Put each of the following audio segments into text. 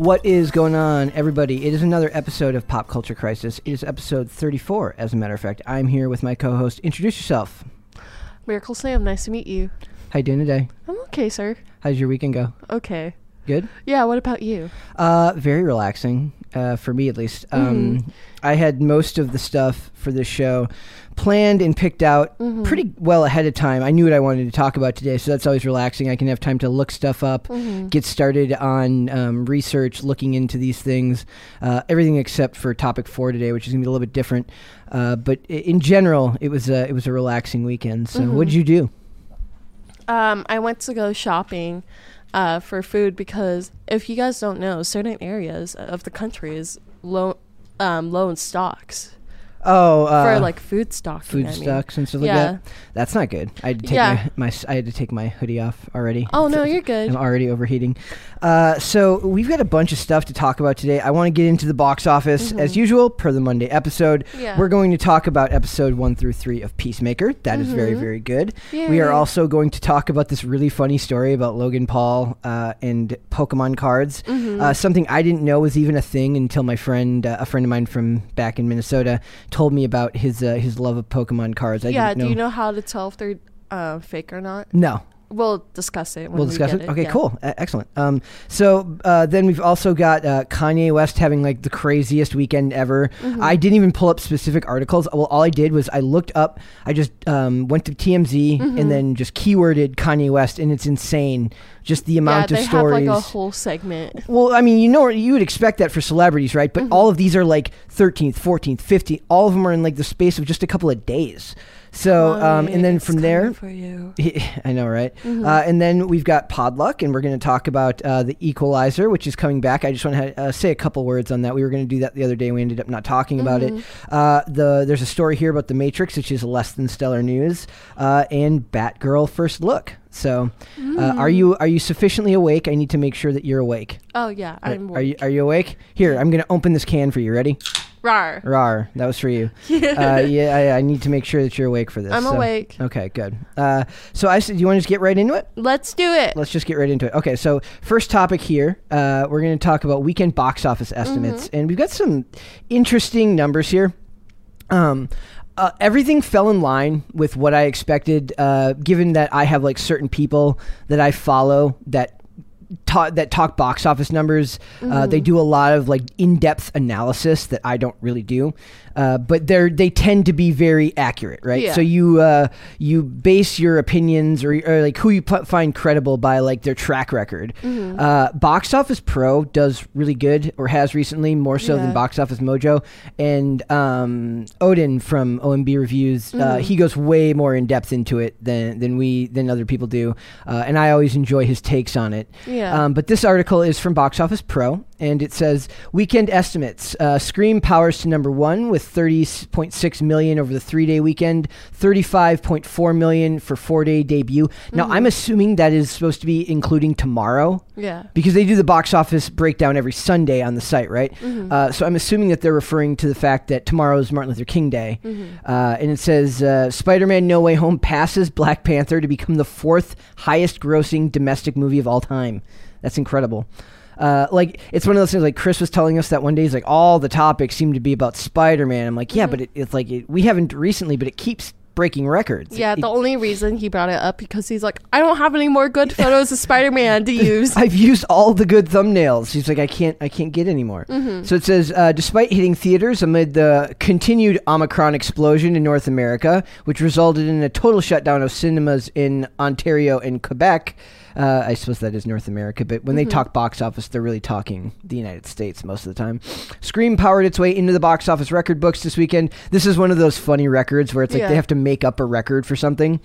What is going on, everybody? It is another episode of Pop Culture Crisis. It is episode 34, as a matter of fact. I'm here with my co host. Introduce yourself. Miracle Sam, nice to meet you. How you doing today? I'm okay, sir. How's your weekend go? Okay. Good? Yeah, what about you? Uh, very relaxing, uh, for me at least. Um, I had most of the stuff for this show planned and picked out pretty well ahead of time. I knew what I wanted to talk about today, so that's always relaxing. I can have time to look stuff up, get started on um, research, looking into these things, uh, everything except for topic four today, which is gonna be a little bit different. Uh, but in general, it was a it was a relaxing weekend. So, what did you do? Um, I went to go shopping uh, for food because if you guys don't know, certain areas of the country is low, um, low in stocks Oh, uh, for like food stocking. food I mean. stocks and stuff like Yeah. that. That's not good. I had to take Yeah. my, my I had to take my hoodie off already. Oh no, you're good. I'm already overheating. Uh, so we've got a bunch of stuff to talk about today. I want to get into the box office as usual per the Monday episode. Mm-hmm. Yeah. We're going to talk about episode one through three of Peacemaker. That is very very good. We are Mm-hmm. Also going to talk about this really funny story about Logan Paul uh, and Pokemon cards. Mm-hmm. Uh, something I didn't know was even a thing until my friend, uh, a friend of mine from back in Minnesota, told me about his uh, his love of Pokemon cards. I yeah. Do you know how to tell if they're uh, fake or not? No. We'll discuss it. When we'll we discuss get it. Okay, yeah. cool, E- excellent. Um, so uh, then we've also got uh, Kanye West having like the craziest weekend ever. Mm-hmm. I didn't even pull up specific articles. Well, all I did was I looked up. I just um, went to TMZ Mm-hmm. and then just keyworded Kanye West, and it's insane. Just the amount they of stories. have like a whole segment. Well, I mean, you know, you would expect that for celebrities, right? Mm-hmm. But all of these are like 13th, 14th, 15th. All of them are in like the space of just a couple of days. So, um, and then from there, for you. I know, right? Mm-hmm. Uh, and then we've got Podluck, and we're going to talk about uh, the Equalizer, which is coming back. I just want to uh, say a couple words on that. We were going to do that the other day. We ended up not talking about it. Mm-hmm. Uh, the there's a story here about the Matrix, which is less than stellar news, uh, and Batgirl First Look. So, uh, are Mm. you are you sufficiently awake? I need to make sure that you're awake. Oh yeah, Are, I'm. are you are you awake? Here, I'm going to open this can for you. Ready? Rar. Rar, that was for you. uh, yeah, I, I need to make sure that you're awake for this. I'm so- awake. Okay, good. Uh, so I said, do you want to just get right into it? Let's do it. Let's just get right into it. Okay, so first topic here, uh, we're going to talk about weekend box office estimates, Mm-hmm. and we've got some interesting numbers here. Um, uh, everything fell in line with what I expected, uh, given that I have like certain people that I follow that. Ta- that talk box office numbers. Uh, Mm-hmm. they do a lot of like in-depth analysis that I don't really do, uh, but they're they tend to be very accurate, right? Yeah. So you uh, you base your opinions or, or like who you pu- find credible by like their track record. Mm-hmm. Uh, Box Office Pro does really good or has recently more so than Box Office Mojo, and um, Odin from OMB Reviews uh, Mm-hmm. he goes way more in depth into it than than we than other people do, uh, and I always enjoy his takes on it. Yeah. Um, but this article is from Box Office Pro, and it says weekend estimates: uh, Scream powers to number one with 30.6 million over the three-day weekend, 35.4 million for four-day debut. Now, Mm-hmm. I'm assuming that is supposed to be including tomorrow yeah. because they do the box office breakdown every Sunday on the site, right? Mm-hmm. Uh, so I'm assuming that they're referring to the fact that tomorrow is Martin Luther King Day, Mm-hmm. uh, and it says uh, Spider-Man: No Way Home passes Black Panther to become the fourth highest-grossing domestic movie of all time. That's incredible. Uh, like it's one of those things. Like Chris was telling us that one day, he's like, all the topics seem to be about Spider-Man. I'm like, yeah, but it, it's like it, we haven't recently, but it keeps breaking records. Yeah, It- the only reason he brought it up because he's like, I don't have any more good photos of Spider-Man to use. I've used all the good thumbnails. He's like, I can't, I can't get any more. Mm-hmm. So it says, uh, despite hitting theaters amid the continued Omicron explosion in North America, which resulted in a total shutdown of cinemas in Ontario and Quebec. Uh, I suppose that is North America, but when they Mm-hmm. talk box office, they're really talking the United States most of the time. Scream powered its way into the box office record books this weekend. This is one of those funny records where it's like Yeah. they have to make up a record for something.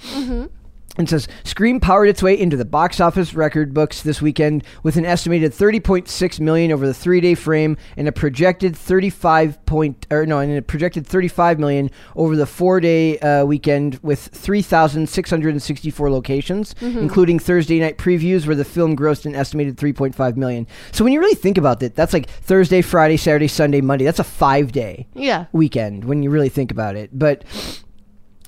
And says Scream powered its way into the box office record books this weekend with an estimated 30.6 million over the three-day frame and a projected 35 point or no, and a projected 35 million over the four-day uh, weekend with 3,664 locations, including Thursday night previews where the film grossed an estimated 3.5 million. So when you really think about it, that's like Thursday, Friday, Saturday, Sunday, Monday. That's a five-day yeah. weekend when you really think about it. But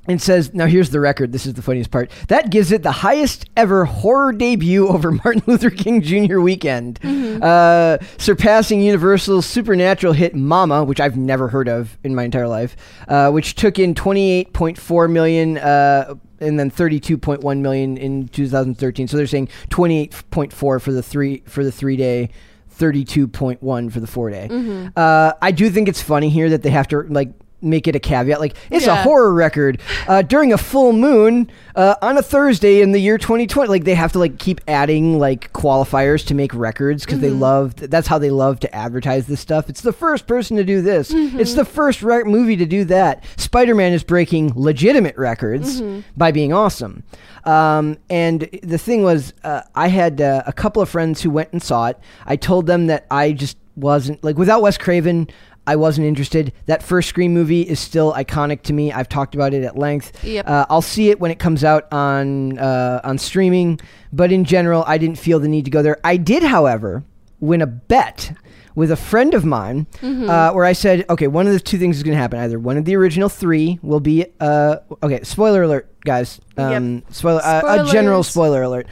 it says now here's the record. This is the funniest part. That gives it the highest ever horror debut over Martin Luther King Jr. weekend, uh, surpassing Universal's supernatural hit "Mama," which I've never heard of in my entire life, uh, which took in 28.4 million. Uh, and then 32.1 million in 2013. So they're saying 28.4 for the three for the three day 32.1 for the four day. Uh, I do think it's funny here that they have to like make it a caveat. Like it's a horror record uh, during a full moon uh, on a Thursday in the year 2020. Like they have to like keep adding like qualifiers to make records because they love that's how they love to advertise this stuff. It's the first person to do this. It's the first re- movie to do that. Spider-Man is breaking legitimate records by being awesome. Um, and the thing was, uh, I had uh, a couple of friends who went and saw it. I told them that I just wasn't like without Wes Craven. I wasn't interested. That first Scream movie is still iconic to me. I've talked about it at length. Yep. Uh, I'll see it when it comes out on uh, on streaming, but in general, I didn't feel the need to go there. I did, however, win a bet with a friend of mine uh, where I said, okay, one of the two things is going to happen. Either one of the original three will be, uh, okay, spoiler alert, guys. Um, Spoiler, uh, a general spoiler alert.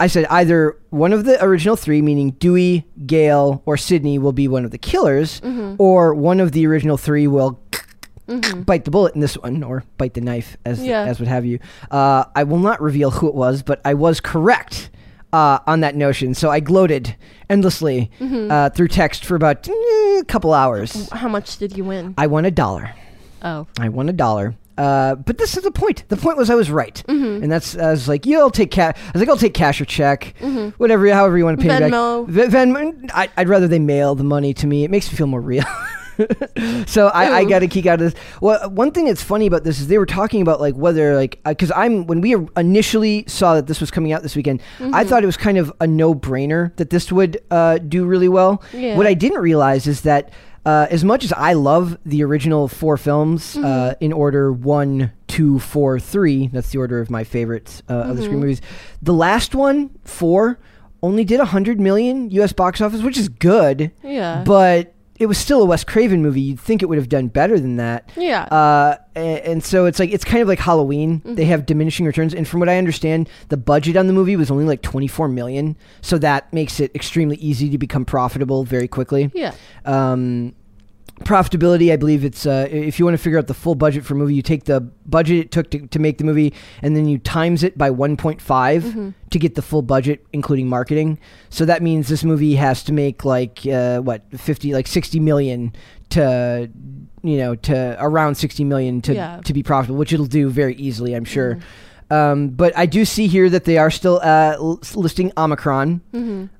I said either one of the original three, meaning Dewey, Gale, or Sydney, will be one of the killers, or one of the original three will bite the bullet in this one, or bite the knife, as Yeah. as would have you. Uh, I will not reveal who it was, but I was correct uh, on that notion. So I gloated endlessly uh, through text for about a couple hours. How much did you win? I won a dollar. Oh. I won a dollar. Uh, but this is the point. The point was I was right, Mm-hmm. and that's I was like, yeah, I'll take cash. I was like, I'll take cash or check, whatever, however you want to pay me Venmo. back. Venmo. I, I'd rather they mail the money to me. It makes me feel more real. so I, I got to kick out of this. Well, one thing that's funny about this is they were talking about like whether like because I'm when we initially saw that this was coming out this weekend, I Mm-hmm. thought it was kind of a no brainer that this would uh, do really well. Yeah. What I didn't realize is that uh, as much as I love the original four films uh, Mm-hmm. in order one, two, four, three, that's the order of my favorites uh, of the Mm-hmm. Scream movies. The last one, four, only did 100 million US box office, which is good, Yeah. but it was still a Wes Craven movie. You'd think it would have done better than that. Yeah. Uh, a- and so it's like it's kind of like Halloween. They have diminishing returns, and from what I understand, the budget on the movie was only like 24 million. So that makes it extremely easy to become profitable very quickly yeah. um, profitability i believe it's uh, if you want to figure out the full budget for a movie you take the budget it took to, to make the movie and then you times it by 1.5 to get the full budget including marketing. So that means this movie has to make like uh, what 50 like 60 million to you know to around 60 million to Yeah. to be profitable which it'll do very easily i'm sure. Um, but i do see here that they are still uh, l- listing omicron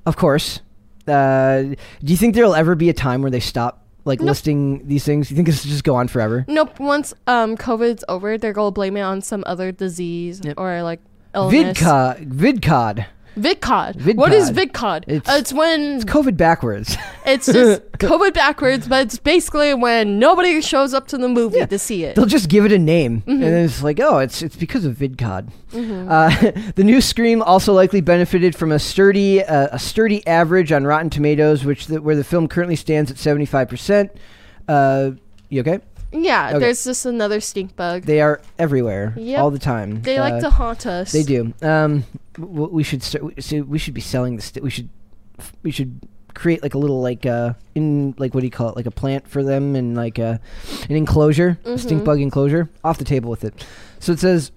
of course. Uh, do you think there'll ever be a time where they stop like Nope. listing these things? You think this will just go on forever? Nope. Once um COVID's over, they're gonna blame it on some other disease Yep. or like illness. VidCod, VidCod, VidCod. What is VidCod. It's- It's, when it's COVID backwards. it's just COVID backwards, but it's basically when nobody shows up to the movie Yeah. to see it. They'll just give it a name, Mm-hmm. and then it's like, oh, it's it's because of VidCod. Uh, the new Scream also likely benefited from a sturdy uh, a sturdy average on Rotten Tomatoes, which the, where the film currently stands at seventy five percent. Uh, you okay? Yeah, Okay. there's just another stink bug. They are everywhere, Yep. all the time. They Uh, like to haunt us. They do. Um, w- we should start. So we should be selling the. St- we should. We should create like a little like uh in like what do you call it like a plant for them and like a an enclosure, a stink bug enclosure. Off the table with it. So it says.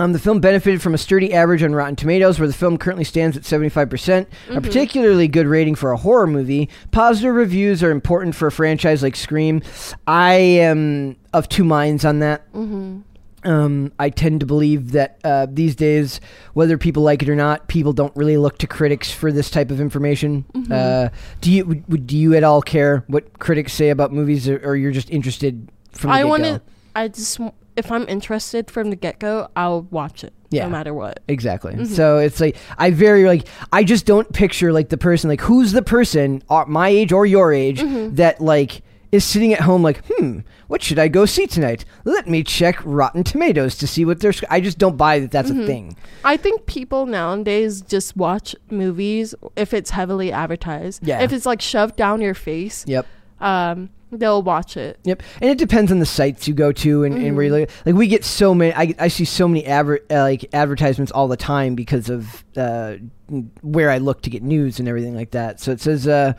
Um, the film benefited from a sturdy average on Rotten Tomatoes, where the film currently stands at 75%. percent A particularly good rating for a horror movie. Positive reviews are important for a franchise like Scream. I am of two minds on that. Um, I tend to believe that uh, these days, whether people like it or not, people don't really look to critics for this type of information. Uh, do you would, would- do you at all care what critics say about movies, or, or you're just interested from the I get-go? I just if I'm interested from the get go, I'll watch it. Yeah. No matter what. Exactly. Mm-hmm. So it's like I very like I just don't picture like the person like who's the person uh, my age or your age Mm-hmm. that like is sitting at home like hmm what should I go see tonight? Let me check Rotten Tomatoes to see what they're. sc-" I just don't buy that that's Mm-hmm. a thing. I think people nowadays just watch movies if it's heavily advertised. Yeah. If it's like shoved down your face, Yep. um, they'll watch it. Yep, and it depends on the sites you go to and, and where you look. Like we get so many, I, I see so many adver- uh, like advertisements all the time because of uh, where I look to get news and everything like that. So it says uh,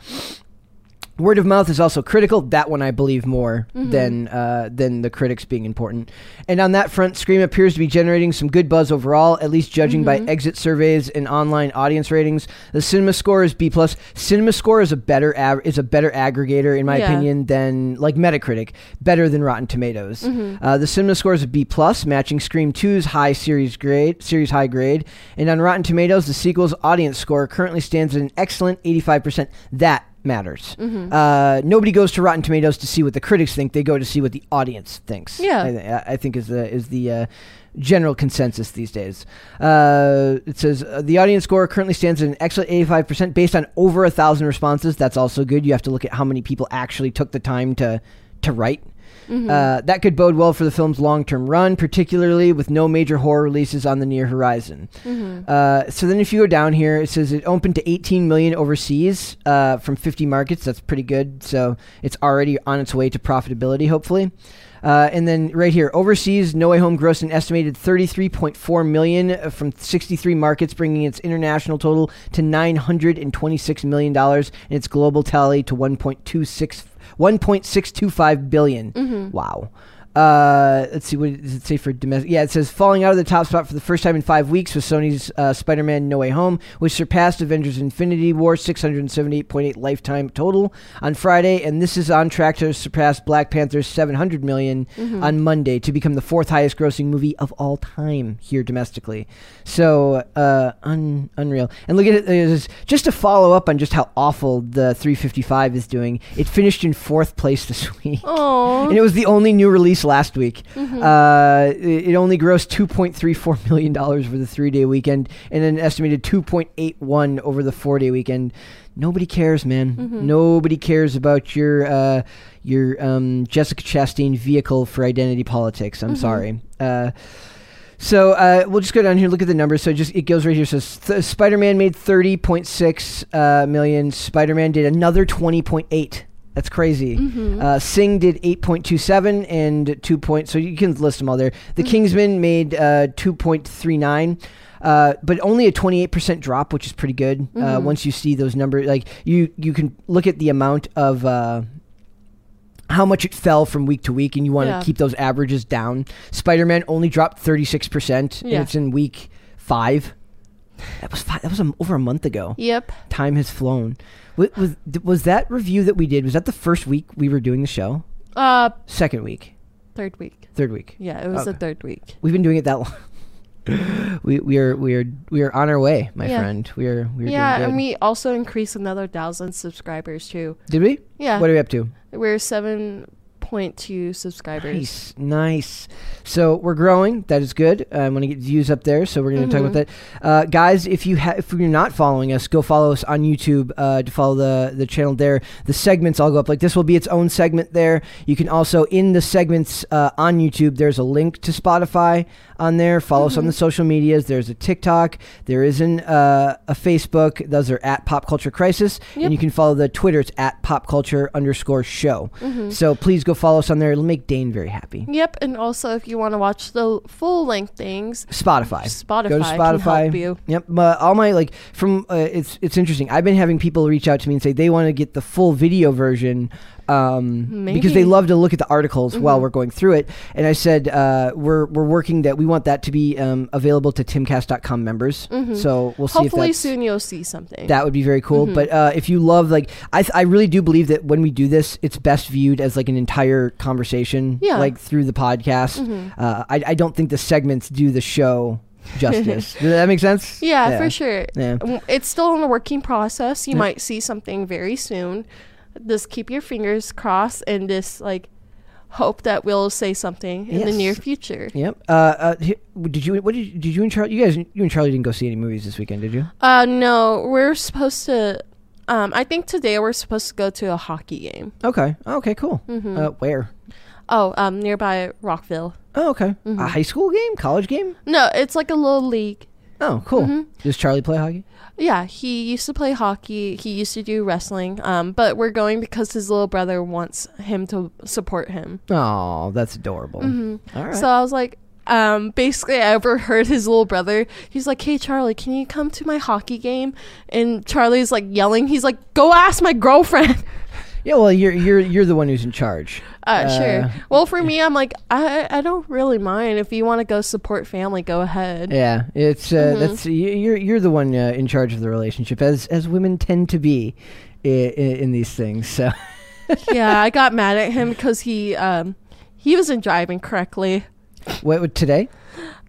word of mouth is also critical. That one I believe more than uh, than the critics being important. And on that front, Scream appears to be generating some good buzz overall, at least judging by exit surveys and online audience ratings. The Cinema Score is B plus. Cinema Score is a better av- is a better aggregator in my Yeah. opinion than like Metacritic, better than Rotten Tomatoes. Mm-hmm. Uh, the Cinema Score is a B plus, matching Scream 2's high series grade, series high grade, and on Rotten Tomatoes, the sequel's audience score currently stands at an excellent 85 percent. That matters. Mm-hmm. Uh, nobody goes to Rotten Tomatoes to see what the critics think; they go to see what the audience thinks. Yeah. I, I think is the is the uh, general consensus these days. Uh, it says uh, the audience score currently stands at an excellent 85% based on over a thousand responses. That's also good. You have to look at how many people actually took the time to to write. Uh, that could bode well for the film's long-term run, particularly with no major horror releases on the near horizon. Uh, so then, if you go down here, it says it opened to 18 million overseas uh, from 50 markets. That's pretty good. So it's already on its way to profitability, hopefully. Uh, and then right here, overseas, No Way Home grossed an estimated 33.4 million uh, from 63 markets, bringing its international total to 926 million dollars, and its global tally to 1.26 1.625 billion. Wow. Uh, let's see. What does it say for domestic? Yeah, it says falling out of the top spot for the first time in five weeks with Sony's uh, Spider-Man: No Way Home, which surpassed Avengers: Infinity War 678.8 lifetime total on Friday, and this is on track to surpass Black Panther's 700 million on Monday to become the fourth highest grossing movie of all time here domestically. So uh, un- unreal. And look at it. Just to follow up on just how awful the 355 is doing, it finished in fourth place this week. Oh. And it was the only new release last week. Uh, it, it only grossed two point three four million dollars for the three day weekend, and an estimated two point eight one over the four day weekend. Nobody cares, man. Nobody cares about your uh, your um, Jessica Chastain vehicle for identity politics. I'm sorry. Uh, so uh, we'll just go down here, look at the numbers. So it just it goes right here. So th- Spider-Man made thirty point six uh, million. Spider-Man did another twenty point eight. That's crazy. Uh, Sing did eight point two seven and two point. So you can list them all there. The Kingsman made uh, two point three nine. Uh, but only a 28% drop, which is pretty good. Uh, once you see those numbers, like you, you can look at the amount of uh, how much it fell from week to week, and you want to Yeah. keep those averages down. Spider Man only dropped 36%, Yeah. and it's in week five. That was five, that was um over a month ago. Yep. Time has flown. Was, was was that review that we did? Was that the first week we were doing the show? Uh, Second week, third week. third week. Yeah, it was the third week. We've been doing it that long. we we are we are we are on our way, my Yeah. friend. We are we are yeah, and we also increased another thousand subscribers too. did we? Yeah, What are we up to? we're seven point two subscribers. Nice, nice. So we're growing. That is good. I want to get views up there, so we're going to talk about that, uh, guys. If you ha- if you're not following us, go follow us on YouTube uh, to follow the the channel there. The segments all go up. Like this will be its own segment there. You can also in the segments uh, on YouTube. There's a link to Spotify on there. Follow us on the social medias. There's a TikTok. There is an uh, a Facebook. Those are at Pop Culture Crisis, Yep. and you can follow the Twitter. It's at Pop Culture underscore Show. So please go follow us on there. It'll make Dane very happy. Yep, and also if you want to watch the full length things, Spotify. Spotify Go to Spotify. you. Yep. But all my like from uh, it's it's interesting. I've been having people reach out to me and say they want to get the full video version. Um, because they love to look at the articles while Mhm. we're going through it, and I said uh, we're we're working that we want that to be um, available to timcast.com members. Mhm. So we'll see Hopefully soon you'll see something. that would be very cool. Mhm. But uh, if you love like I th- I really do believe that when we do this, it's best viewed as like an entire conversation, Yeah. like through the podcast. Mhm. Uh, I I don't think the segments do the show justice. Does that make sense? yeah, for sure. Yeah. It's still in the working process. You Yeah. might see something very soon. Just keep your fingers crossed and just like hope that we'll say something in the near future. Yep. Uh, uh, did you? What did you, did you and Charlie? You guys, you and Charlie didn't go see any movies this weekend, did you? Uh, no, we're supposed to. Um, I think today we're supposed to go to a hockey game. Okay. Okay. Cool. Mhm. Uh, where? Oh, um, nearby Rockville. Oh, okay. Mhm. A high school game, college game. No, it's like a little league. Oh, cool. Mhm. Does Charlie play hockey? Yeah, he used to play hockey. He used to do wrestling. Um, but we're going because his little brother wants him to support him. Oh, that's adorable. hmm All right. So I was like, um, basically, I overheard his little brother. He's like, "Hey, Charlie, can you come to my hockey game?" And Charlie's like yelling. He's like, "Go ask my girlfriend." yeah. Well, you're you're you're the one who's in charge. Uh, Uh, sure. Well, for me, I'm like, I I don't really mind if you want to go support family. Go ahead. Yeah. It's uh, Mhm. that's you're you're the one uh, in charge of the relationship, as as women tend to be in, in these things. So. yeah, I got mad at him because he um he wasn't driving correctly. What what- today?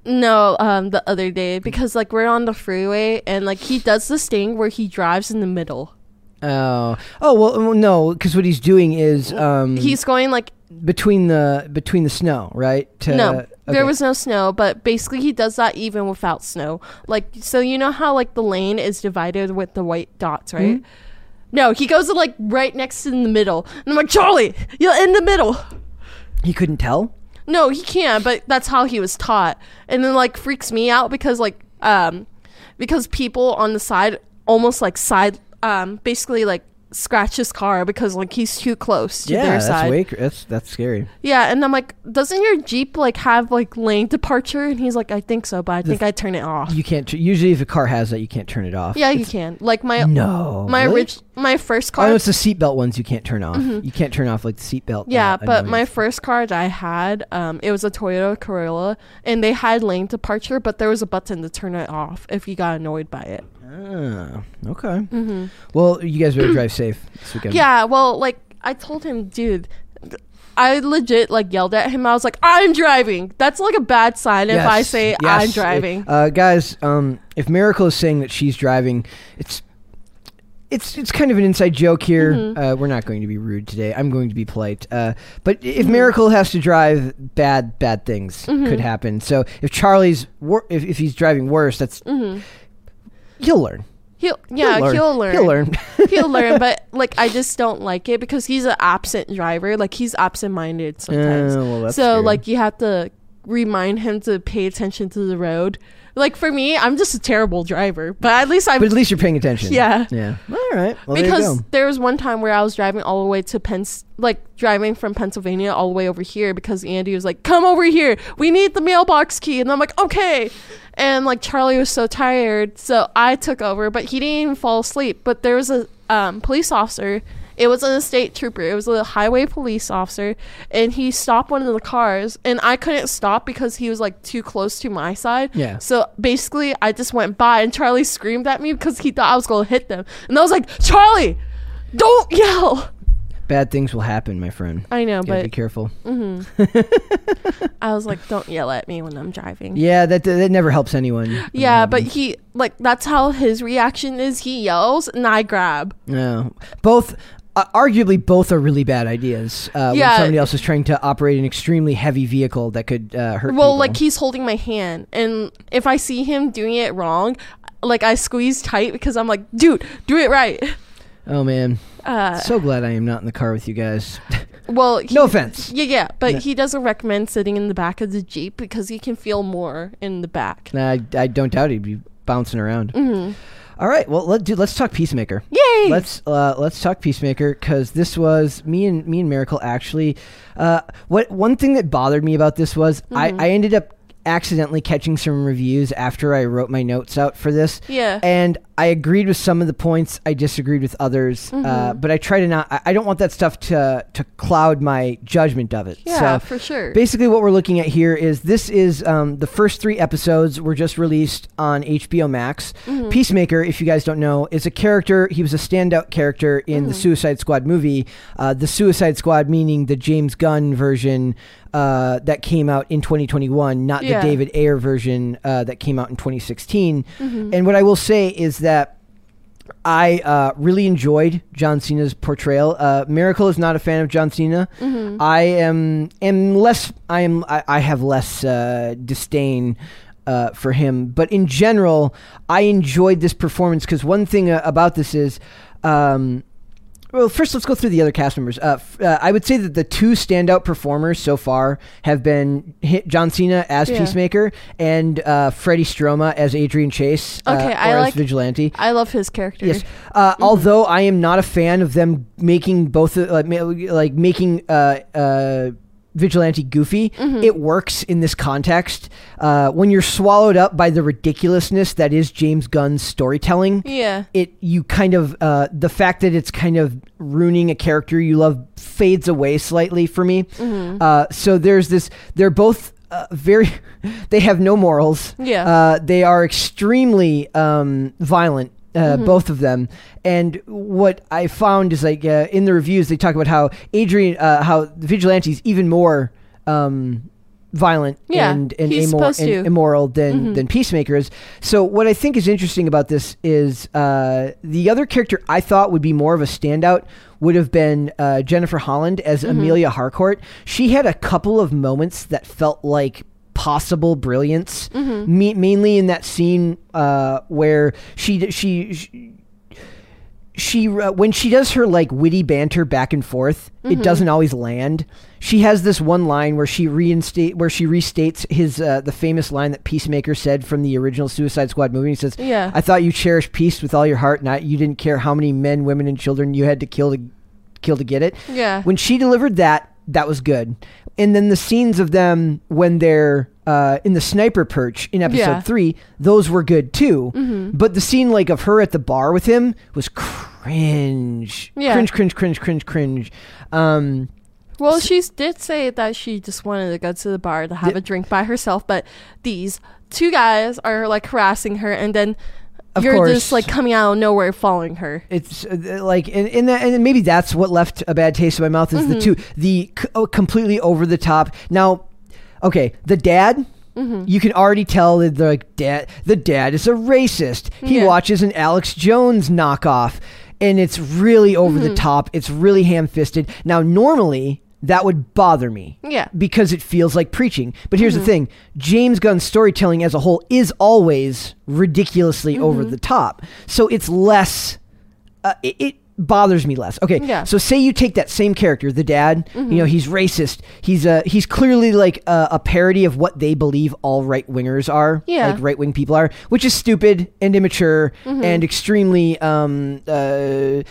No, um, the other day because like we're on the freeway and like he does this thing where he drives in the middle. Oh, oh well, no, because what he's doing is um, He's going like between the between the snow, right? To, no, okay. there was no snow, but basically he does that even without snow. Like so, you know how like the lane is divided with the white dots, right? Mhm. No, he goes like right next in the middle, and I'm like Charlie, you're in the middle. He couldn't tell. No, he can't, but that's how he was taught. And then like freaks me out because like um because people on the side almost like side um basically like scratch his car because like he's too close to yeah, their that's side. way that's that's scary. Yeah, and I'm like, doesn't your Jeep like have like lane departure? And he's like, I think so, but I The think th- I turn it off. You can't. T- usually, if a car has that, you can't turn it off. yeah, you can. Like my No, my really? orig- my first Oh, car. no, it's the seatbelt ones you can't turn off. Mhm. You can't turn off like the seatbelt. yeah, uh, but my first car that I had, um, it was a Toyota Corolla, and they had lane departure, but there was a button to turn it off if you got annoyed by it. Ah, okay. hmm Well, you guys better drive safe this weekend. Yeah, well, like I told him, dude. I legit like yelled at him. I was like, "I'm driving." That's like a bad sign if I say yes. I'm driving. Uh, guys, um, if Miracle is saying that she's driving, it's it's it's kind of an inside joke here. Mhm. Uh, we're not going to be rude today. I'm going to be polite. Uh, but if Mhm. Miracle has to drive, bad bad things Mhm. could happen. So if Charlie's wor- if if he's driving worse, that's he'll learn. He'll yeah, learn. he'll learn. He'll learn. he'll learn, but like I just don't like it because he's an absent driver. Like he's absent-minded sometimes. Well, so scary. like you have to remind him to pay attention to the road. Like for me, I'm just a terrible driver, but at least I'm but at least you're paying attention. Yeah. Yeah. All right. Well, there because go. there was one time where I was driving all the way to Pens, like driving from Pennsylvania all the way over here because Andy was like, "Come over here, we need the mailbox key," and I'm like, "Okay," and like Charlie was so tired, so I took over, but he didn't even fall asleep. But there was a um, police officer. It was an state trooper. It was a highway police officer, and he stopped one of the cars, and I couldn't stop because he was like too close to my side. Yeah. So basically, I just went by, and Charlie screamed at me because he thought I was going to hit them. And I was like, Charlie, don't yell. Bad things will happen, my friend. I know, Gotta be but careful. hmm I was like, don't yell at me when I'm driving. Yeah, that that never helps anyone. Yeah, but he, like, that's how his reaction is. He yells, and I grab. No, both. Uh, arguably, both are really bad ideas. Uh, when somebody else is trying to operate an extremely heavy vehicle that could uh, hurt. Well, people. like, he's holding my hand, and if I see him doing it wrong, like, I squeeze tight because I'm like, dude, do it right. oh man, Uh, so glad I am not in the car with you guys. well, he, no offense. Yeah, yeah, but No. he doesn't recommend sitting in the back of the Jeep because he can feel more in the back. Nah, I, I don't doubt he'd be bouncing around. hmm All right, well, let do. Let's talk Peacemaker. Yay! Let's uh, let's talk Peacemaker because this was me and me and Miracle actually. Uh, what one thing that bothered me about this was Mm-hmm. I, I ended up accidentally catching some reviews after I wrote my notes out for this. Yeah. and I agreed with some of the points. I disagreed with others, Mm-hmm. uh, but I try to not. I, I don't want that stuff to to cloud my judgment of it. yeah, so for sure. Basically, what we're looking at here is this is um, the first three episodes were just released on HBO Max. Mm-hmm. Peacemaker, if you guys don't know, is a character. He was a standout character in Mm-hmm. the Suicide Squad movie. Uh, the Suicide Squad, meaning the James Gunn version uh, that came out in 2021, not Yeah. the David Ayer version uh, that came out in 2016. Mm-hmm. And what I will say is that. I uh, really enjoyed John Cena's portrayal. Uh, Miracle is not a fan of John Cena. Mm-hmm. I am am less. I am. I, I have less uh, disdain. Uh, for him, but in general, I enjoyed this performance because one thing uh, about this is, um, well, first let's go through the other cast members. Uh, f- uh, I would say that the two standout performers so far have been John Cena as Yeah. Peacemaker and uh, Freddie Stroma as Adrian Chase, uh, Okay, or I as like- Vigilante. I love his character. Yes. Uh, Although I am not a fan of them making both, uh, like, ma- like making uh, uh, Vigilante goofy, it works in this context. Uh, when you're swallowed up by the ridiculousness that is James Gunn's storytelling, Yeah. it you kind of uh, the fact that it's kind of ruining a character you love fades away slightly for me. Mm-hmm. Uh, so there's this. They're both uh, very. They have no morals. Yeah. Uh, they are extremely um, violent. Uh, Mm-hmm. Both of them, and what I found is like uh, in the reviews they talk about how Adrian, uh, how the vigilante's even more um, violent Yeah, and, and, he's immoral, supposed to. Mm-hmm. than than Peacemaker is. So what I think is interesting about this is uh, the other character I thought would be more of a standout would have been uh, Jennifer Holland as Mm-hmm. Amelia Harcourt. She had a couple of moments that felt like possible brilliance, Mm-hmm. me- mainly in that scene uh, where she she. she she uh, when she does her like witty banter back and forth, Mm-hmm. it doesn't always land. She has this one line where she reinstate where she restates his uh, the famous line that Peacemaker said from the original Suicide Squad movie. He says, Yeah. "I thought you cherished peace with all your heart, not you didn't care how many men, women, and children you had to kill to kill to get it." Yeah. When she delivered that, that was good. And then the scenes of them when they're uh, in the sniper perch in episode Yeah. three, those were good too. Mm-hmm. But the scene like of her at the bar with him was cringe, Yeah. cringe, cringe, cringe, cringe, cringe. Um, Well, she did say that she just wanted to go to the bar to have Yeah. a drink by herself, but these two guys are like harassing her, and then Of you're course. just like coming out of nowhere following her. it's uh, like and, and, that, and maybe that's what left a bad taste in my mouth is the two the c- oh, completely over the top. Now, okay, the dad. Mm-hmm. You can already tell that the like, dad, the dad is a racist. He Yeah. watches an Alex Jones knockoff, and it's really over the mm-hmm. top. It's really ham-fisted. Now, normally that would bother me. Yeah. because it feels like preaching. But here's the mm-hmm. thing James Gunn's storytelling as a whole is always ridiculously over the top. So it's less, uh, it, it bothers me less. Okay, Yeah. so say you take that same character, the dad, you know, he's racist. He's uh, he's clearly like a, a parody of what they believe all right wingers are, Yeah. like right wing people are, which is stupid and immature and extremely um, uh,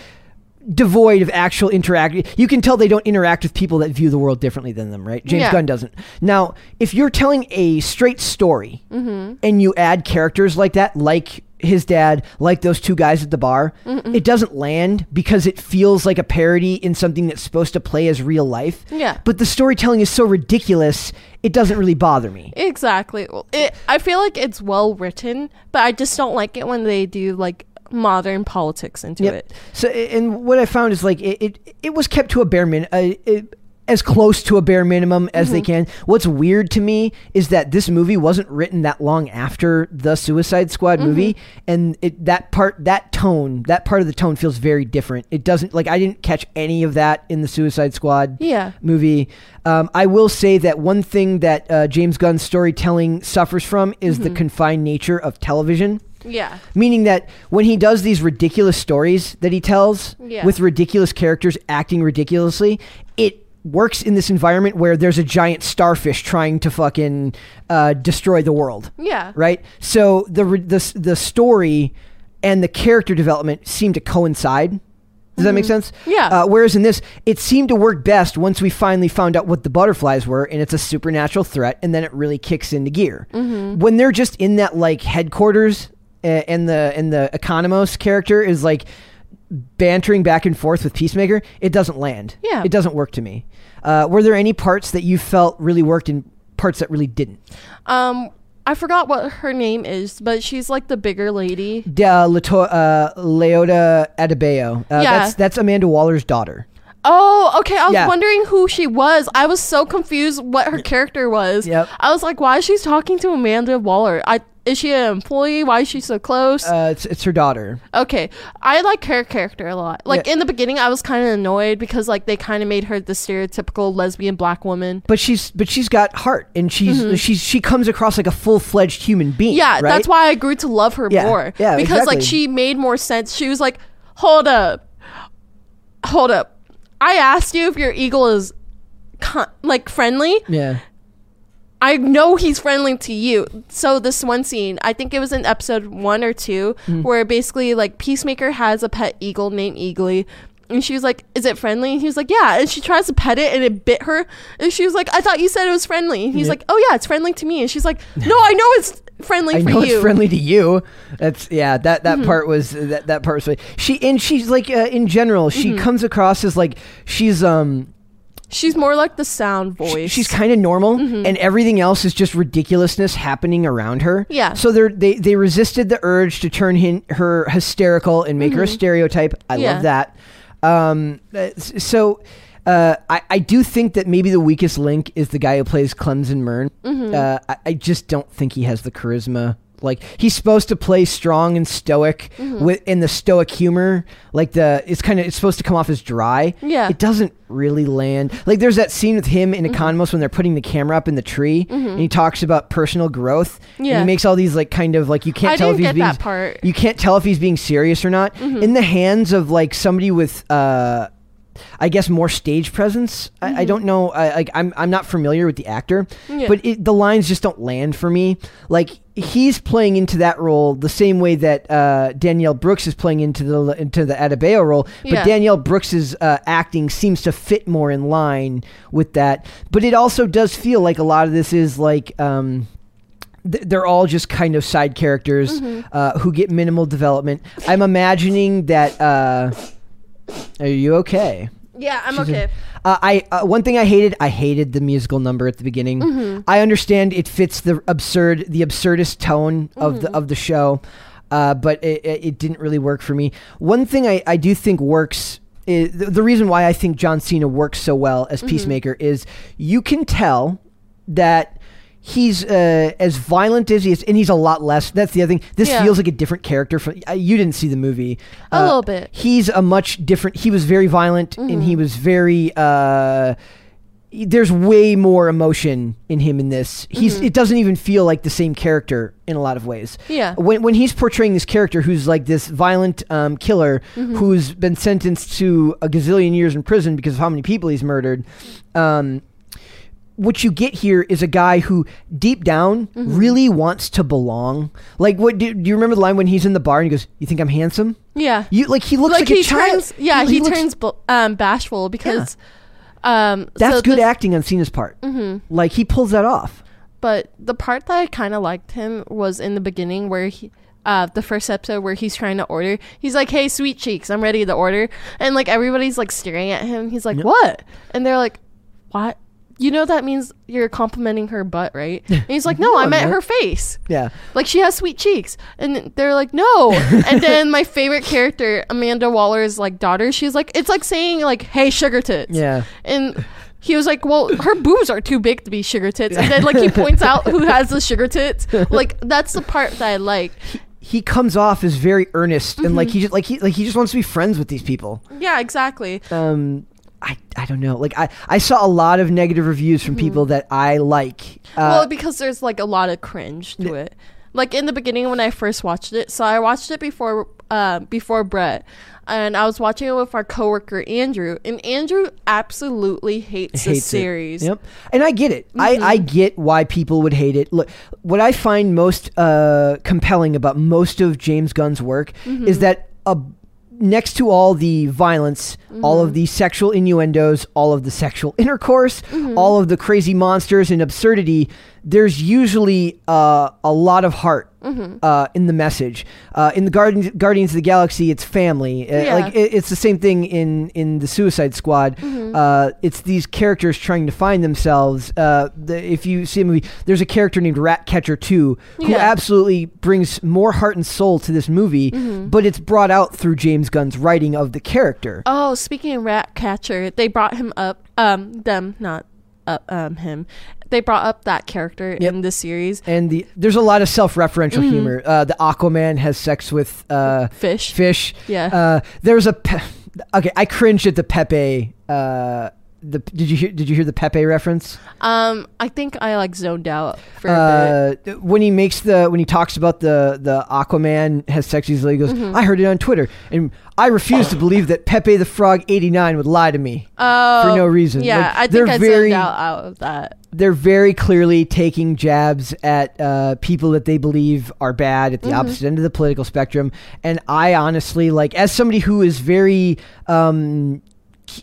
devoid of actual interaction. You can tell they don't interact with people that view the world differently than them, right? James Yeah. Gunn doesn't. Now, if you're telling a straight story Mm-hmm. and you add characters like that, like his dad, like those two guys at the bar, it doesn't land because it feels like a parody in something that's supposed to play as real life. Yeah. But the storytelling is so ridiculous, it doesn't really bother me. Exactly. It, I feel like it's well written, but I just don't like it when they do like modern politics into Yep. it. So, and what I found is like it, it, it was kept to a bare minimum. uh, as close to a bare minimum as they can. What's weird to me is that this movie wasn't written that long after the Suicide Squad movie, and it, that part, that tone, that part of the tone feels very different. It doesn't like I didn't catch any of that in the Suicide Squad Yeah. movie. Um, I will say that one thing that uh, James Gunn's storytelling suffers from is the confined nature of television. Yeah. Meaning that when he does these ridiculous stories that he tells Yeah. with ridiculous characters acting ridiculously, it works in this environment where there's a giant starfish trying to fucking uh, destroy the world. Yeah. Right? So the, the, the story and the character development seem to coincide. Does that make sense? Yeah. Uh, whereas in this, it seemed to work best once we finally found out what the butterflies were, and it's a supernatural threat, and then it really kicks into gear. When they're just in that like headquarters, and the and the Economos character is like bantering back and forth with Peacemaker, it doesn't land. Yeah. It doesn't work to me. Uh, were there any parts that you felt really worked and parts that really didn't? Um, I forgot what her name is, but she's like the bigger lady. De Leto- uh, Leota Adebayo. Uh, Yeah. That's, that's Amanda Waller's daughter. Oh, okay. I was Yeah. wondering who she was. I was so confused what her character was. Yep. I was like, why is she talking to Amanda Waller? I is she an employee? Why is she so close? Uh, it's, it's her daughter. okay, I like her character a lot. Like Yeah. in the beginning, I was kind of annoyed because like they kind of made her the stereotypical lesbian black woman. But she's but she's got heart and she's she's she comes across like a full fledged human being. Mm-hmm. Yeah, right? that's why I grew to love her Yeah, more. yeah, because like she made more sense. She was like, "Hold up, hold up. I asked you if your eagle is con- like friendly. Yeah. I know he's friendly to you. So this one scene, I think it was in episode one or 2 Mm-hmm. where basically like Peacemaker has a pet eagle named Eagly. And she was like, "Is it friendly?" And he was like, "Yeah." And she tries to pet it, and it bit her. And she was like, "I thought you said it was friendly." And he's Yeah. like, "Oh yeah, it's friendly to me." And she's like, "No, I know it's friendly I for know you." it's friendly to you. That's yeah. That Mm-hmm. that part was that that part was funny. she and she's like uh, in general she Mm-hmm. comes across as like she's um She's more like the sound voice. she's kind of normal and everything else is just ridiculousness happening around her. Yeah. So they they they resisted the urge to turn hin- her hysterical and make her a stereotype. I Mm-hmm. Yeah. love that. Um. uh, So. Uh, I, I do think that maybe the weakest link is the guy who plays Clemson Murn. Mm-hmm. Uh, I, I just don't think he has the charisma. Like he's supposed to play strong and stoic Mm-hmm. with in the stoic humor. Like the it's kind of it's supposed to come off as dry. Yeah. It doesn't really land. Like there's that scene with him Mm-hmm. in Economos when they're putting the camera up in the tree and he talks about personal growth. Yeah. he makes all these like kind of like you can't I tell if he's being you can't tell if he's being serious or not. Mm-hmm. In the hands of like somebody with uh I guess more stage presence. I, I don't know. I, like I'm I'm not familiar with the actor, Mm-hmm. Yeah. but it, the lines just don't land for me. Like he's playing into that role the same way that uh, Danielle Brooks is playing into the into the Adebayo role. But Yeah. Danielle Brooks's uh, acting seems to fit more in line with that. But it also does feel like a lot of this is like. Um, they're all just kind of side characters Mm-hmm. uh, who get minimal development. I'm imagining that. Are you okay? yeah, I'm She's okay. Uh, I uh, one thing I hated, I hated the musical number at the beginning. Mm-hmm. I understand it fits the absurd, the absurdist tone of the of the show, uh, but it, it didn't really work for me. One thing I, I do think works. Is, the, the reason why I think John Cena works so well as Peacemaker is you can tell that he's uh, as violent as he is, and he's a lot less. That's the other thing. This Yeah. feels like a different character. From uh, you didn't see the movie. A Uh, little bit. He's a much different. He was very violent, and Mm-hmm. he was very. Uh, there's way more emotion in him in this. He's. Mm-hmm. It doesn't even feel like the same character in a lot of ways. Yeah. When when he's portraying this character who's like this violent um, killer Mm-hmm. who's been sentenced to a gazillion years in prison because of how many people he's murdered. Um, what you get here is a guy who deep down Mm-hmm. really wants to belong. Like what do, do you remember the line when he's in the bar and he goes, "You think I'm handsome?" Yeah. You like he looks like, like, a he child. turns yeah he, looks- turns um bashful because um That's so good the- acting on Cena's part. Mm-hmm. Like he pulls that off. but the part that I kind of liked him was in the beginning where he uh the first episode where he's trying to order he's like hey sweet cheeks I'm ready to order and like everybody's like staring at him he's like what and they're like what you know that means you're complimenting her butt right and he's like no, I meant not." her face Yeah. like she has sweet cheeks and they're like no and then my favorite character amanda waller's like daughter she's like it's like saying like hey sugar tits Yeah. and he was like well her boobs are too big to be sugar tits and then like he points out who has the sugar tits like that's the part that i like He comes off as very earnest and Mm-hmm. like he just like he like he just wants to be friends with these people. yeah exactly Um I, I don't know. Like I, I saw a lot of negative reviews from people that I like. Uh, Mm-hmm. well because there's like a lot of cringe to it like in the beginning when I first watched it. So I watched it before uh, before Brett, and I was watching it with our coworker Andrew, and Andrew absolutely hates, the hates it. series. Yep. And I get it. I, I get why people would hate it. Look, what I find most uh, compelling about most of James Gunn's work is that uh, next to all the violence, all of mm-hmm. the sexual innuendos, all of the sexual intercourse, mm-hmm. all of the crazy monsters and absurdity, there's usually uh, a lot of heart. Uh, in the message, uh, in the Guardians, Guardians of the Galaxy, it's family. Uh, Yeah. Like it, it's the same thing in in the Suicide Squad. Uh, it's these characters trying to find themselves. Uh, the, if you see a movie, there's a character named Ratcatcher Two who Yeah. absolutely brings more heart and soul to this movie, but it's brought out through James Gunn's writing of the character. Oh, speaking of Ratcatcher, they brought him up. Um, them, not up. Um, him. They brought up that character Yep. in the series. and the there's a lot of self-referential humor. Uh, the Aquaman has sex with uh, Fish. fish. Yeah. Uh, there's a pe- okay. I cringed at the Pepe. The did you hear? Did you hear the Pepe reference? Um, I think I like zoned out for a bit. uh, when he makes the when he talks about the the Aquaman has sex easily, he goes, Mm-hmm. "I heard it on Twitter, and I refuse to believe that Pepe the Frog eighty nine would lie to me Oh, for no reason." Yeah, Like, I they're think I very zoned out out of that. they're very clearly taking jabs at uh, people that they believe are bad at the opposite end of the political spectrum. And I honestly, like, as somebody who is very um,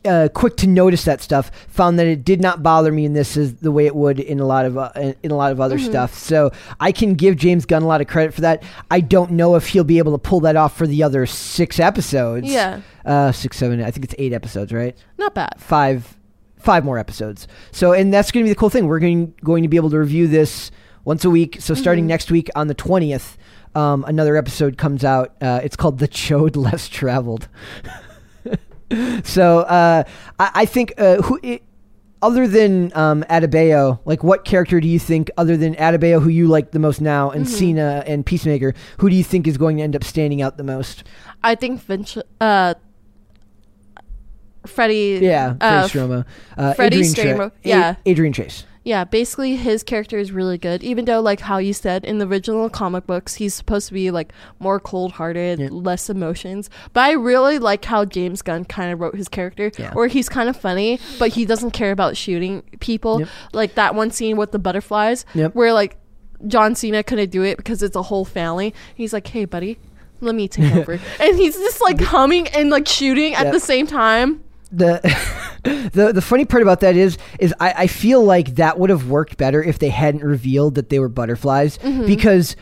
uh, quick to notice that stuff, found that it did not bother me in this as the way it would in a lot of uh, in a lot of other stuff. So I can give James Gunn a lot of credit for that. I don't know if he'll be able to pull that off for the other six episodes. Yeah. uh, six, seven. I think it's eight episodes, right? Not bad. five five more episodes. So and that's going to be the cool thing. We're going going to be able to review this once a week. So starting next week on the 20th, um, another episode comes out. Uh, it's called The Chode Less Traveled. so uh, I, I think uh, who it, other than um, Adebayo, like what character do you think other than Adebayo who you like the most now and Cena and Peacemaker, who do you think is going to end up standing out the most? I think Vince, uh, Freddie. Yeah, uh, Freddie Stroma. Uh, Freddie Adrian Stroma, A- yeah. Adrian Chase. Yeah, basically his character is really good. Even though, like how you said in the original comic books, he's supposed to be like more cold-hearted, Yeah. less emotions. But I really like how James Gunn kind of wrote his character, Yeah. where he's kind of funny, but he doesn't care about shooting people. Yep. Like that one scene with the butterflies, Yep. where like John Cena couldn't do it because it's a whole family. He's like, "Hey, buddy." Let me take over, and he's just like humming and like shooting at Yep. the same time. The the the funny part about that is is I, I feel like that would have worked better if they hadn't revealed that they were butterflies Mm-hmm. because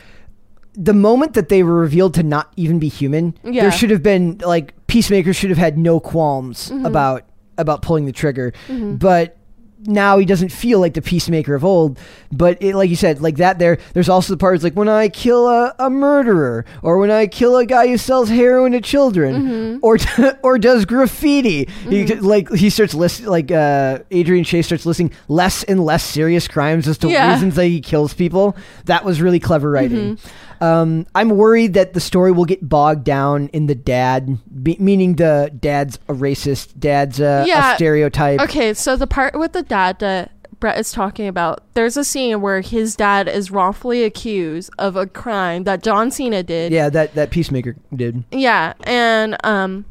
the moment that they were revealed to not even be human, Yeah. there should have been like Peacemaker should have had no qualms Mm-hmm. about about pulling the trigger, but now he doesn't feel like the peacemaker of old but it, like you said like that there there's also the parts like when i kill a, a murderer or when i kill a guy who sells heroin to children mm-hmm. or or does graffiti. He, mm-hmm. like he starts listing like uh adrian chase starts listing less and less serious crimes as to Yeah. reasons that he kills people. That was really clever writing mm-hmm. Um, I'm worried that the story will get bogged down in the dad, be, meaning the dad's a racist, dad's a, Yeah. a stereotype. Okay, so the part with the dad that Brett is talking about, there's a scene where his dad is wrongfully accused of a crime that John Cena did. Yeah, that that Peacemaker did. Yeah, and um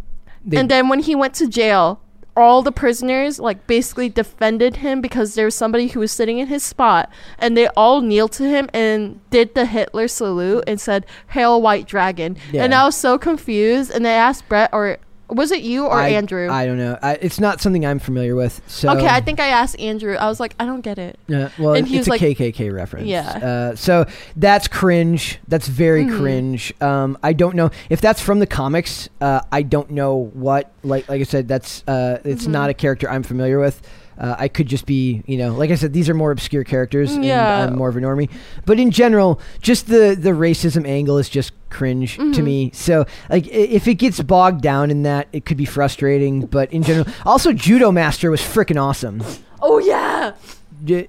They- and then when he went to jail, all the prisoners like basically defended him because there was somebody who was sitting in his spot and they all kneeled to him and did the Hitler salute and said Hail White Dragon. And I was so confused and they asked Brett or was it you or I, Andrew? I don't know. I, it's not something I'm familiar with. So okay, I think I asked Andrew. I was like, I don't get it. Yeah, well, And it's a like- KKK reference. Yeah. Uh, so that's cringe. That's very Mm-hmm. cringe. Um, I don't know if that's from the comics. Uh, I don't know what. Like, like I said, that's uh, it's Mm-hmm. not a character I'm familiar with. Uh, I could just be, you know, like I said, these are more obscure characters. and Yeah. I'm more of a normie. But in general, just the the racism angle is just cringe to Mm-hmm. me. So, like, if it gets bogged down in that, it could be frustrating. But in general, also Judo Master was freaking awesome. Oh yeah.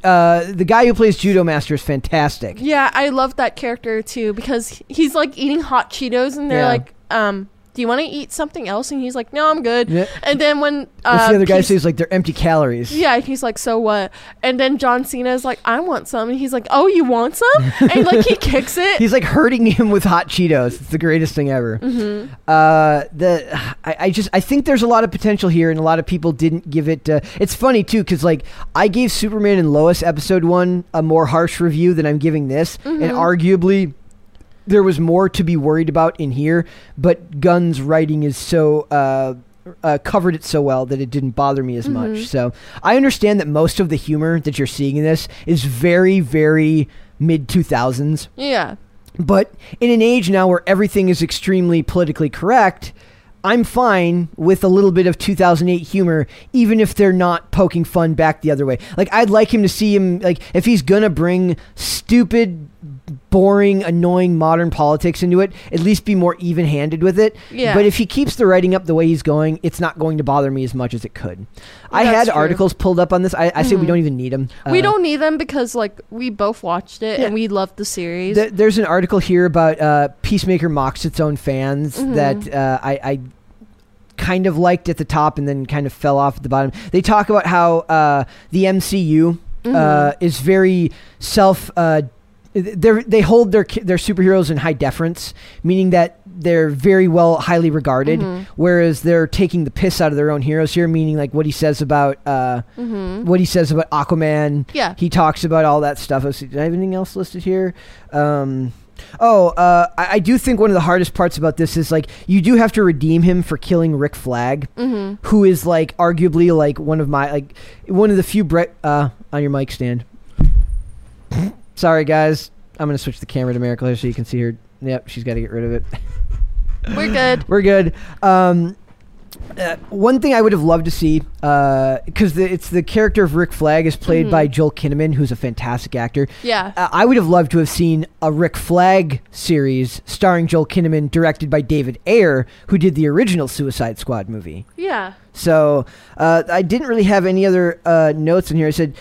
Uh, the guy who plays Judo Master is fantastic. Yeah, I love that character too because he's like eating hot Cheetos and they're Yeah. like um "Do you want to eat something else?" And he's like, "No, I'm good." Yeah. And then when uh, the other guy says like they're empty calories. yeah, he's like, "So what?" And then John Cena is like, "I want some," and he's like, "Oh, you want some?" and like he kicks it. He's like hurting him with hot Cheetos. It's the greatest thing ever. Mm-hmm. Uh, the I, I just I think there's a lot of potential here, and a lot of people didn't give it. Uh, it's funny too because like I gave Superman and Lois episode one a more harsh review than I'm giving this, and Mm-hmm. arguably there was more to be worried about in here. But Gunn's writing is so. Uh, uh, covered it so well that it didn't bother me as Mm-hmm. much. So I understand that most of the humor that you're seeing in this is very, very mid 2000s. yeah, But in an age now where everything is extremely politically correct, I'm fine with a little bit of 2008 humor, even if they're not poking fun back the other way. Like, I'd like him to see him, like, if he's gonna bring stupid, boring, annoying modern politics into it, at least be more even handed with it. Yeah. But if he keeps the writing up the way he's going, it's not going to bother me as much as it could. I That's had true. articles pulled up on this. I, I say we Mhm. don't even need them. we don't need them because like we both watched it Yeah. and we loved the series. Th- there's an article here about uh, Peacemaker mocks its own fans Mhm. that uh, I, I kind of liked at the top and then kind of fell off at the bottom. They talk about how uh, the MCU uh, Mhm. is very self. Uh, they they hold their their superheroes in high deference, meaning that they're very well highly regarded, Mhm. whereas they're taking the piss out of their own heroes here, meaning like what he says about uh, Mhm. what he says about Aquaman, Yeah. he talks about all that stuff. Let's see, Do I have anything else listed here? Um, oh, uh, I, I do think one of the hardest parts about this is like you do have to redeem him for killing Rick Flag, Mhm. who is like arguably like one of my like one of the few Brett uh, on your mic stand. Sorry guys, I'm gonna switch the camera to Miracle here so you can see her. Yep, she's got to get rid of it. We're good. We're good. Um, uh, one thing I would have loved to see, because the, it's the character of Rick Flag is played Mhm. by Joel Kinnaman, who's a fantastic actor. Yeah. Uh, I would have loved to have seen a Rick Flag series starring Joel Kinnaman, directed by David Ayer, who did the original Suicide Squad movie. Yeah. So uh, I didn't really have any other uh, notes in here. I said uh,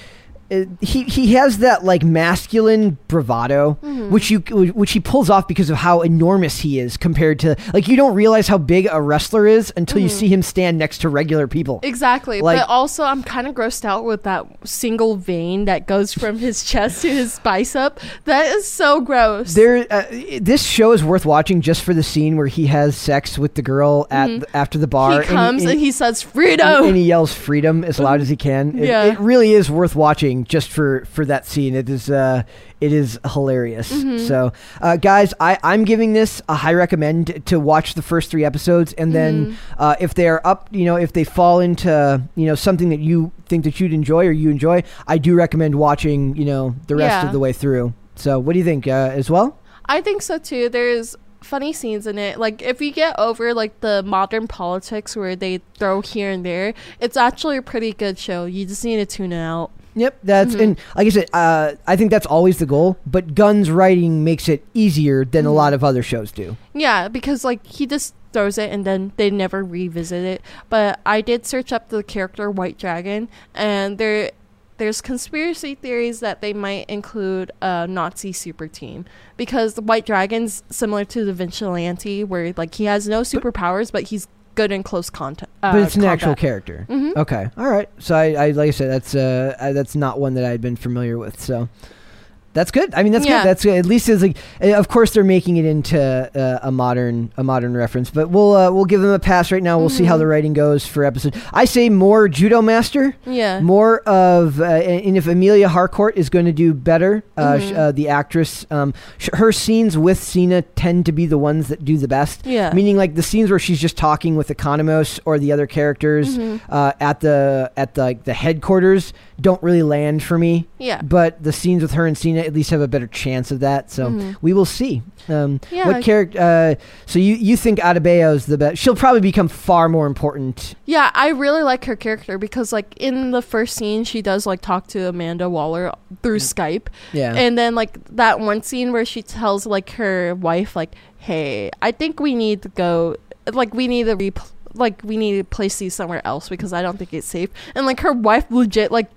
he he has that like masculine bravado, Mhm. which you which he pulls off because of how enormous he is compared to like you don't realize how big a wrestler is until you Mhm. see him stand next to regular people. Exactly. Like- but also, I'm kind of grossed out with that single vein that goes from his chest to his bicep. That is so gross. There, uh, this show is worth watching just for the scene where he has sex with the girl at Mhm. the, after the bar. he comes and, and, he says, and, "Freedom." and he yells freedom as loud as he can. It, Yeah. it really is worth watching just for for that scene. It is uh, it is hilarious. Mhm. So, uh, guys, I I'm giving this a high recommend to watch the first three episodes, and then Mhm. uh, if they are up, you know, if they fall into you know something that you think that you'd enjoy or you enjoy, I do recommend watching you know the rest Yeah. of the way through. So, what do you think uh, as well? I think so too. There's funny scenes in it. Like if you get over like the modern politics where they throw here and there, it's actually a pretty good show. You just need to tune it out. Yep, that's Mhm. and like I said, uh, I think that's always the goal. But Gunn's writing makes it easier than a Mhm. lot of other shows do. Yeah, because like he just throws it and then they never revisit it. But I did search up the character White Dragon and there there's conspiracy theories that they might include a Nazi super team because the White Dragon's similar to the Vigilante where like he has no superpowers but he's good in close contact. Uh, but it's an actual combat. character. Mhm. Okay, all right. So I, I like I said, that's uh, I, that's not one that I'd been familiar with. So that's good. I mean, that's Yeah. good. That's good. at least it's like, uh, of course, they're making it into uh, a modern a modern reference. But we'll uh, we'll give them a pass right now. We'll see how Mhm. the writing goes for episode. I say more Judo Master. Yeah. More of, uh, and if Emilia Harcourt is going to do better, uh, sh Mhm. uh, the actress, um, sh- her scenes with Cena tend to be the ones that do the best. Yeah. Meaning, like the scenes where she's just talking with Economos or the other characters Mhm. uh, at the at the like, the headquarters don't really land for me. Yeah. But the scenes with her and Cena at least have a better chance of that. So Mhm. we will see. Um, Yeah. What character? Uh, so you you think is the best? She'll probably become far more important. Yeah, I really like her character because like in the first scene she does like talk to Amanda Waller through Skype. Yeah. And then like that one scene where she tells like her wife like, "Hey, I think we need to go like we need to re like we need to place these somewhere else because I don't think it's safe." And like her wife legit like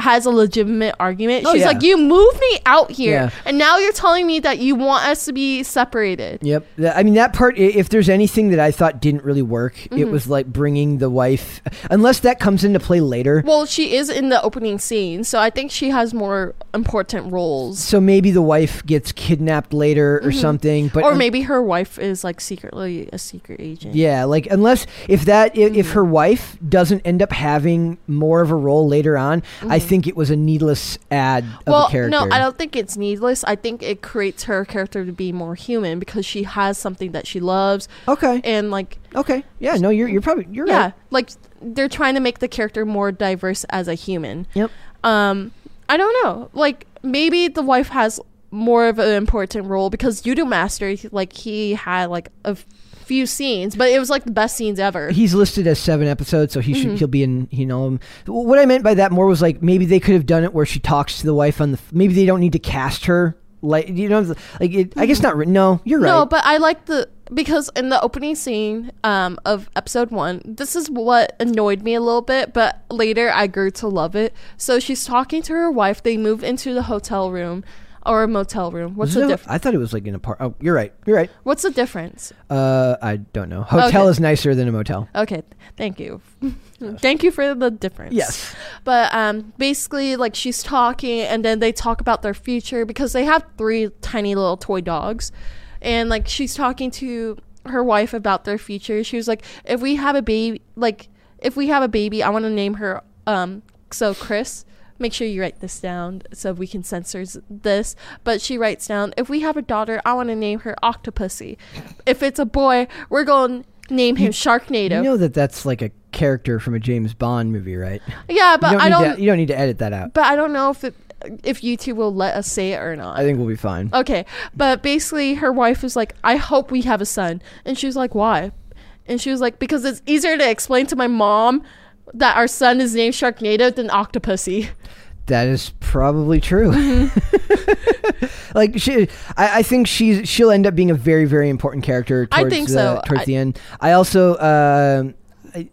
has a legitimate argument. Oh, She's yeah. like, "You moved me out here, Yeah. and now you're telling me that you want us to be separated." Yep. I mean, that part, if there's anything that I thought didn't really work, Mm-hmm. it was like bringing the wife, unless that comes into play later. Well, she is in the opening scene, so I think she has more important roles. So maybe the wife gets kidnapped later or something. But Mm-hmm. or un- maybe her wife is like secretly a secret agent. Yeah, like unless if that if, if Mm-hmm. her wife doesn't end up having more of a role later on, I think it was a needless add of Mm-hmm. well, a character. no, I don't think it's needless. I think it creates her character to be more human because she has something that she loves, Okay. and like Okay. Yeah. No, you're you're probably you're yeah, right. like they're trying to make the character more diverse as a human. Yep. Um, I don't know. Like maybe the wife has more of an important role because Judo Master, like he had like a few scenes, but it was like the best scenes ever. He's listed as seven episodes, so he Mm-hmm. should he'll be in. You know, um, what I meant by that more was like maybe they could have done it where she talks to the wife on the. Maybe they don't need to cast her. Like you know, like it, I guess not. No, you're right. Mm-hmm. No, but I like the because in the opening scene um, of episode one, this is what annoyed me a little bit, but later I grew to love it. So she's talking to her wife. They move into the hotel room or a motel room. What's Was the it a- difference? I thought it was like an a park. Oh, you're right. You're right. What's the difference? Uh, I don't know. Hotel Okay. is nicer than a motel. Okay, thank you. thank you for the difference. Yes. But um, basically, like she's talking, and then they talk about their future because they have three tiny little toy dogs, and like she's talking to her wife about their future. She was like, "If we have a baby, like if we have a baby, I want to name her um so Chris." Make sure you write this down so we can censor this. But she writes down, if we have a daughter, I want to name her Octopussy. If it's a boy, we're going to name him Sharknado. You know that that's like a character from a James Bond movie, right? yeah, but you don't I don't. To, you don't need to edit that out. But I don't know if it, if YouTube will let us say it or not. I think we'll be fine. okay, but basically, her wife was like, "I hope we have a son," and she was like, "Why?" And she was like, "Because it's easier to explain to my mom that our son is named Sharknado than Octopussy." That is probably true. Mm-hmm. like she, I, I think she's she'll end up being a very very important character. I Towards, think uh, so. towards I- the end. I also. um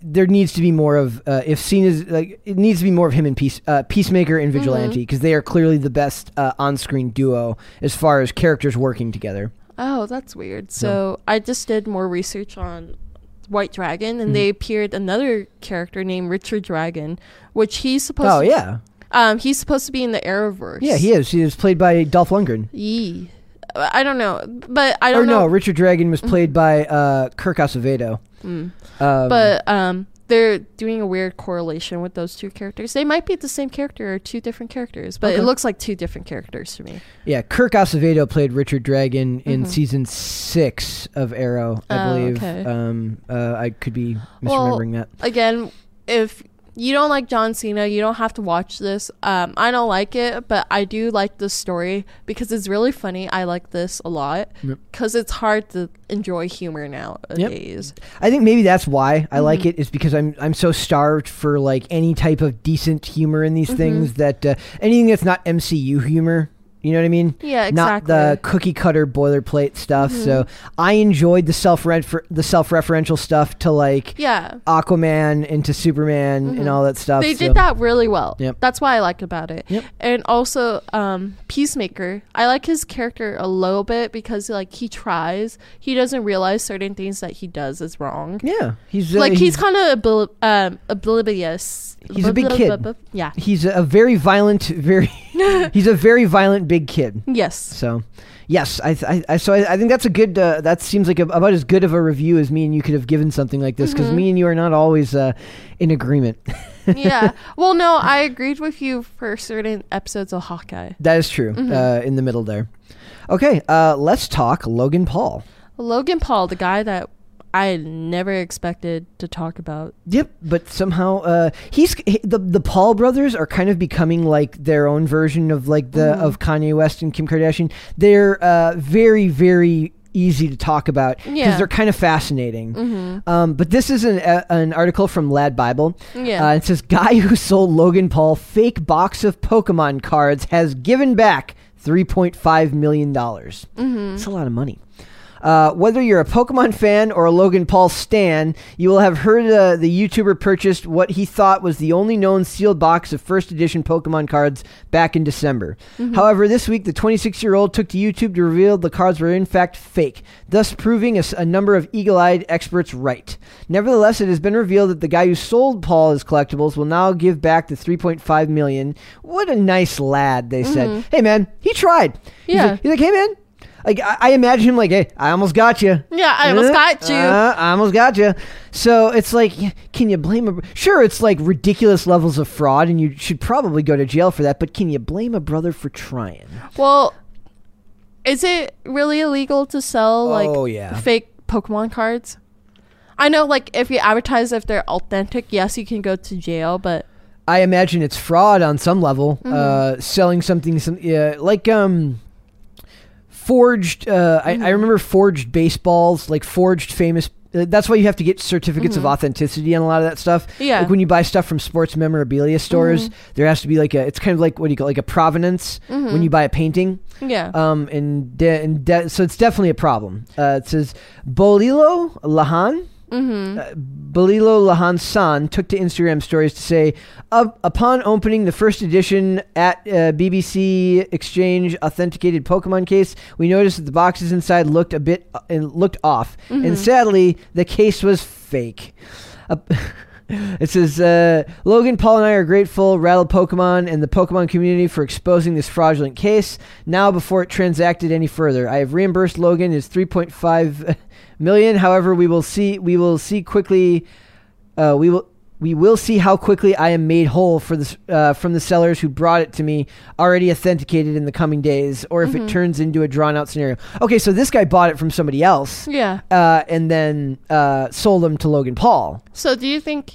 there needs to be more of uh, if seen as like it needs to be more of him and peace uh, peacemaker and vigilante Mm-hmm. because they are clearly the best uh, on-screen duo as far as characters working together Oh, that's weird. So I just did more research on White Dragon, Mm-hmm. and they appeared another character named Richard Dragon, which he's supposed. oh to, yeah Um, he's supposed to be in the Arrowverse. yeah he is he is played by Dolph Lundgren Yee. I don't know, but I don't no know. Richard Dragon was played by uh, Kirk Acevedo Mm. um, but um, they're doing a weird correlation with those two characters. They might be the same character or two different characters, but Okay. it looks like two different characters to me. Yeah, Kirk Acevedo played Richard Dragon in season six of Arrow, I Mm-hmm. Oh, believe. okay. Um, uh, I could be Well, misremembering that. Again, if you don't like John Cena, you don't have to watch this. Um, I don't like it, but I do like this story because it's really funny. I like this a lot Yep. because it's hard to enjoy humor nowadays. I think maybe that's why I Mm-hmm. like it is because I'm I'm so starved for like any type of decent humor in these Mm-hmm. things that uh, anything that's not MCU humor. You know what I mean? Yeah, exactly. Not the. Mm-hmm. cookie cutter boilerplate stuff. So I enjoyed the self the self referential stuff to like Yeah. Aquaman into Superman and all that stuff. They so- did that really well. Yep. That's why I like about it. Yep. And also, um, Peacemaker. I like his character a little bit because like he tries. He doesn't realize certain things that he does is wrong. Yeah, he's uh, Like he's, kind of obil- um, oblivious. He's a big kid. Yeah. he's a very violent, very he's a very violent big kid. Yes. So, yes, I, I, I so I, I think that's a good. Uh, that seems like a, about as good of a review as me and you could have given something like this because Mm-hmm. me and you are not always uh, in agreement. yeah. Well, no, I agreed with you for certain episodes of Hawkeye. that is true. Mm-hmm. Uh, in the middle there. Okay, uh, let's talk Logan Paul. Logan Paul, the guy that I never expected to talk about. Yep, but somehow uh, he's he, the the Paul brothers are kind of becoming like their own version of like the Mm-hmm. of Kanye West and Kim Kardashian. They're uh, very very easy to talk about because Yeah. they're kind of fascinating. Um, but this is an a, an article from Lad Bible. Yeah. Uh, it says guy who sold Logan Paul fake box of Pokemon cards has given back three point five million dollars. Mm-hmm. That's a lot of money. Uh, whether you're a Pokemon fan or a Logan Paul stan, you will have heard uh, the YouTuber purchased what he thought was the only known sealed box of first edition Pokemon cards back in December. However, this week the 26 year old took to YouTube to reveal the cards were in fact fake, thus proving a number of eagle eyed experts right. Nevertheless, it has been revealed that the guy who sold Paul his collectibles will now give back the 3.5 million. What a nice lad, they said. Hey man, he tried. He's Yeah. like- he's like, hey man, like I, I imagine him like, hey, I almost got you. Yeah, I almost got you. Uh, I almost got you. So it's like, can you blame a? Sure, it's like ridiculous levels of fraud, and you should probably go to jail for that. But can you blame a brother for trying? Well, is it really illegal to sell like Oh, yeah. fake Pokemon cards? I know, like if you advertise if they're authentic, yes, you can go to jail. But I imagine it's fraud on some level. Mm-hmm. Uh, selling something, some yeah, like um, forged. Uh, I, I remember forged baseballs, like forged famous. Uh, that's why you have to get certificates of authenticity on a lot of that stuff. Yeah. Like when you buy stuff from sports memorabilia stores, there has to be like a. It's kind of like what do you call like a provenance when you buy a painting. yeah, Um, and, de- and de- so it's definitely a problem. Uh, it says Bolilo Lahan. Mm-hmm. Uh, Bolilo Lahan San took to Instagram stories to say, "Up- upon opening the first edition at uh, BBC Exchange authenticated Pokemon case, we noticed that the boxes inside looked a bit uh, and looked off, and sadly, the case was fake." It says uh, Logan, Paul, and I are grateful, Rattle Pokemon, and the Pokemon community for exposing this fraudulent case. Now, before it transacted any further, I have reimbursed Logan his 3.5 million. However, we will see. We will see quickly. Uh, we will. We will see how quickly I am made whole for this uh, from the sellers who brought it to me, already authenticated in the coming days, or if it turns into a drawn out scenario. Okay, so this guy bought it from somebody else, yeah. uh, and then uh, sold them to Logan Paul. So do you think?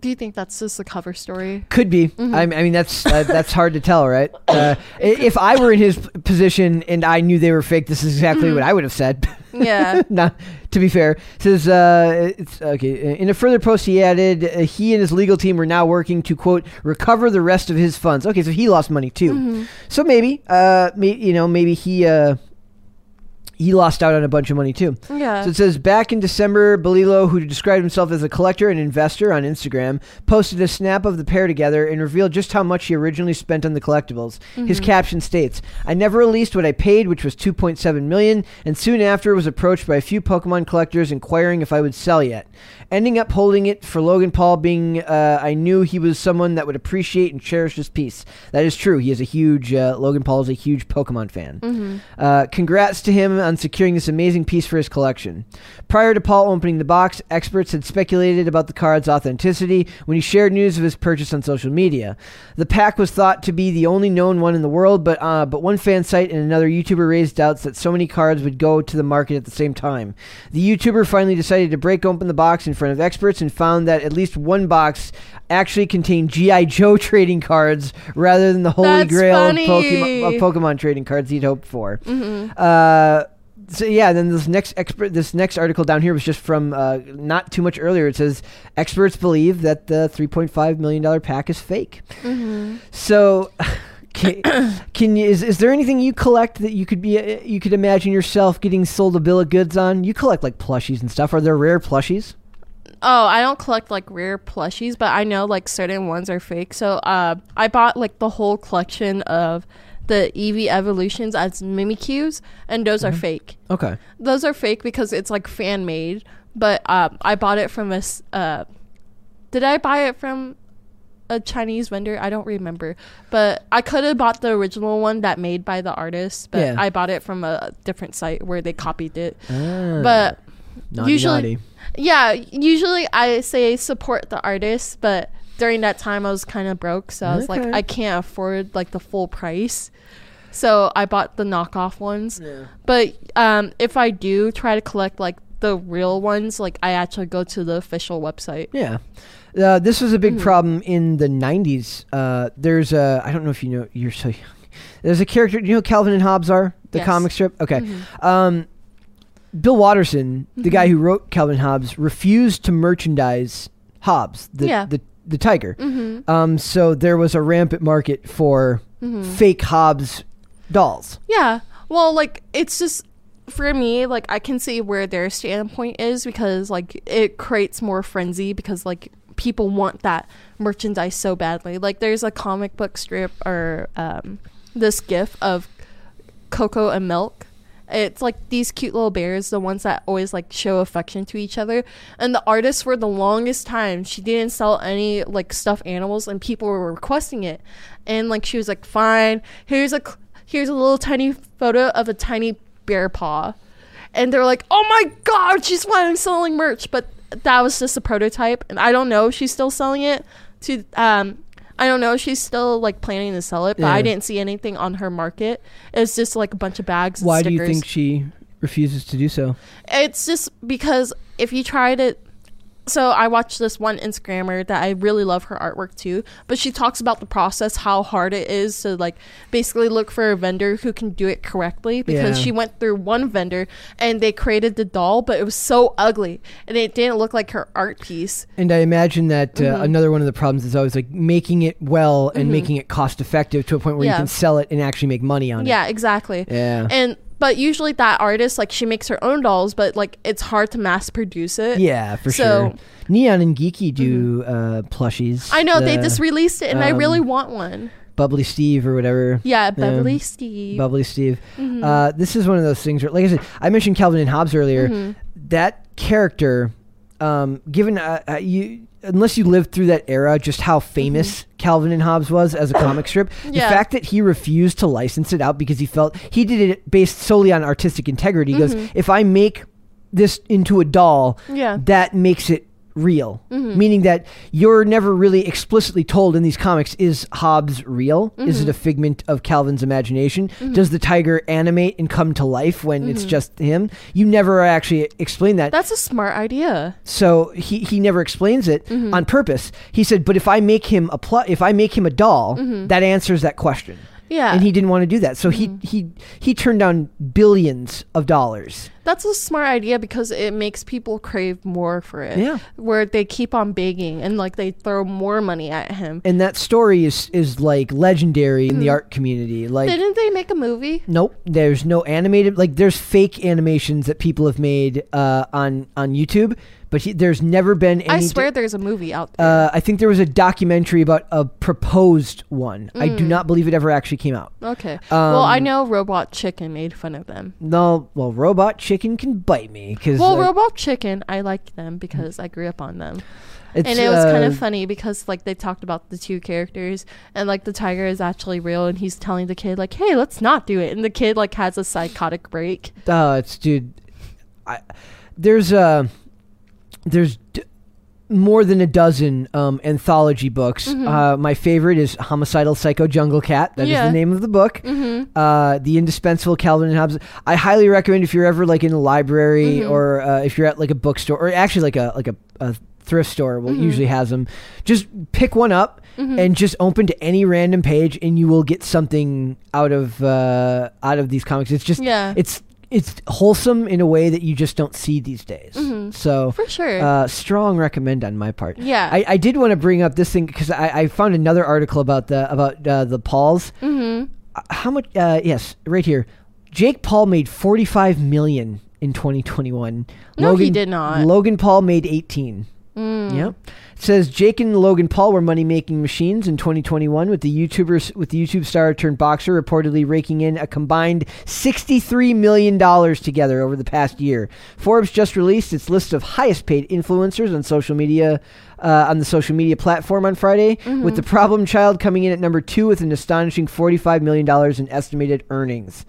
Do you think that's just a cover story? Could be. Mm-hmm. I, I mean, that's uh, that's hard to tell, right? Uh, if I were in his position and I knew they were fake, this is exactly Mm-hmm. what I would have said. Yeah. Not to be fair. Says uh, it's okay. In a further post, he added uh, he and his legal team were now working to quote recover the rest of his funds. Okay, so he lost money too. Mm-hmm. So maybe, uh, may, you know, maybe he uh, he lost out on a bunch of money too. Yeah. So it says back in December, Belilo, who described himself as a collector and investor on Instagram, posted a snap of the pair together and revealed just how much he originally spent on the collectibles. His caption states, "I never released what I paid, which was 2.7 million, and soon after was approached by a few Pokemon collectors inquiring if I would sell yet. Ending up holding it for Logan Paul, being uh, I knew he was someone that would appreciate and cherish this piece. That is true. He is a huge uh, Logan Paul is a huge Pokemon fan. Uh, congrats to him on securing this amazing piece for his collection. Prior to Paul opening the box, experts had speculated about the card's authenticity when he shared news of his purchase on social media. The pack was thought to be the only known one in the world, but uh, but one fan site and another YouTuber raised doubts that so many cards would go to the market at the same time. The YouTuber finally decided to break open the box in front of experts and found that at least one box actually contained GI Joe trading cards rather than the holy That's grail of. Pokemon, of Pokemon trading cards he'd hoped for. Uh, so yeah, then this next expert, this next article down here was just from uh, not too much earlier. It says experts believe that the 3.5 million dollar pack is fake. So. Can, can you is, is there anything you collect that you could be uh, you could imagine yourself getting sold a bill of goods on? You collect like plushies and stuff. Are there rare plushies? Oh, I don't collect like rare plushies, but I know like certain ones are fake. So uh, I bought like the whole collection of the Eevee evolutions as Mimikyus, and those are fake. Okay. Those are fake because it's like fan made. But uh, I bought it from a. Uh, did I buy it from a Chinese vendor? I don't remember. But I could have bought the original one that made by the artist, but Yeah. I bought it from a different site where they copied it. Ah, But naughty, usually- naughty. yeah, usually I say support the artist, but during that time I was kind of broke, so I was like, Okay. I can't afford like the full price. So I bought the knockoff ones. But um, if I do try to collect like the real ones, like I actually go to the official website. Yeah. Uh, this was a big Mm. problem in the 90s. Uh, there's a, I don't know if you know, you're so young. There's a character, do you know who Calvin and Hobbes are? The Yes. Mm-hmm. comic strip? Okay. Um, Bill Watterson, the guy who wrote Calvin Hobbes, refused to merchandise Hobbes, the, Yeah. the, the tiger. Mm-hmm. Um, so there was a rampant market for fake Hobbes dolls. Yeah. Well, like it's just for me, like I can see where their standpoint is because like it creates more frenzy because like people want that merchandise so badly. Like there's a comic book strip or um, this gif of Coco and Milk. It's like these cute little bears, the ones that always like show affection to each other. And the artist for the longest time, she didn't sell any like stuffed animals, and people were requesting it. And like she was like, "Fine, here's a here's a little tiny photo of a tiny bear paw," and they're like, "Oh my god, she's finally selling merch!" But that was just a prototype, and I don't know if she's still selling it. To um, I don't know. She's still like planning to sell it, but Yeah. I didn't see anything on her market. It's just like a bunch of bags. And Why do stickers. you think she refuses to do so? It's just because if you try it. So I watched this one Instagrammer that I really love her artwork too, but she talks about the process, how hard it is to like basically look for a vendor who can do it correctly because Yeah. she went through one vendor and they created the doll, but it was so ugly and it didn't look like her art piece. And I imagine that uh, Mm-hmm. another one of the problems is always like making it well and making it cost effective to a point where you can sell it and actually make money on it. Yeah, exactly. Yeah. And but usually that artist like she makes her own dolls, but like it's hard to mass produce it. Yeah, for So- Mm-hmm. sure. Neon and Geeky do uh, plushies. I know they just released it, and I um, really want one. Bubbly Steve or whatever. Yeah, um, Steve. Bubbly Steve. Mm-hmm. Uh, this is one of those things where, like I said, I mentioned Calvin and Hobbes earlier. Mm-hmm. That character, um, given uh, uh, you, unless you lived through that era, just how famous Calvin and Hobbes was as a comic strip, the Mm-hmm. Yeah. fact that he refused to license it out because he felt he did it based solely on artistic integrity. He goes, if I make this into a doll, Mm-hmm. Yeah. that makes it real Mm-hmm. meaning that you're never really explicitly told in these comics is hobbes real is Mm-hmm. it a figment of calvin's imagination does the tiger animate and come to life when it's just him you never actually explain that Mm-hmm. That's a smart idea. so he, he never explains it Mm-hmm. on purpose he said but if i make him a pl- if i make him a doll that answers that question Mm-hmm. Yeah. and he didn't want to do that so he he he turned down billions of dollars That's a smart idea because it makes people crave more for it. Yeah. Where they keep on begging and like they throw more money at him. and that story is is like legendary in the art community like Didn't they make a movie? Nope. There's no animated like there's fake animations that people have made uh, on on YouTube, but he, there's never been any. I swear there's a movie out there. Uh, I think there was a documentary about a proposed one. I Mm. do not believe it ever actually came out. okay. well, I um, know Robot Chicken made fun of them. No, well, Robot Chicken can bite me because Well, Robot Chicken, I liked them because I grew up on them. it's, and it was kind uh, of funny because like they talked about the two characters and like the tiger is actually real and he's telling the kid like hey let's not do it and the kid like has a psychotic break Uh, it's dude. I, there's uh, there's d- more than a dozen um, anthology books. Uh, my favorite is Homicidal Psycho Jungle Cat. That is Mm-hmm. Yeah. the name of the book. Mm-hmm. Uh, the indispensable Calvin and Hobbes. I highly recommend if you're ever like in a library Mm-hmm. or uh, if you're at like a bookstore or actually like a like a, a thrift store will Mm-hmm. usually has them. Just pick one up and just open to any random page, and you will get something out of uh, out of these comics. It's just Yeah. it's it's wholesome in a way that you just don't see these days. So for sure uh, strong recommend on my part. Yeah. I, I did want to bring up this thing because I, I found another article about the about uh, the Pauls. mm-hmm. Uh, How much? Uh, yes, right here. Jake Paul made forty five million in twenty twenty one. No, he did not. Logan Paul made eighteen. Mm. Yep. It says Jake and Logan Paul were money making machines in 2021 with the YouTubers with the YouTube star turned boxer reportedly raking in a combined 63 million dollars together over the past year. Forbes just released its list of highest paid influencers on social media uh, on the social media platform on Friday, Mm-hmm. with the problem child coming in at number 2 with an astonishing 45 million dollars in estimated earnings.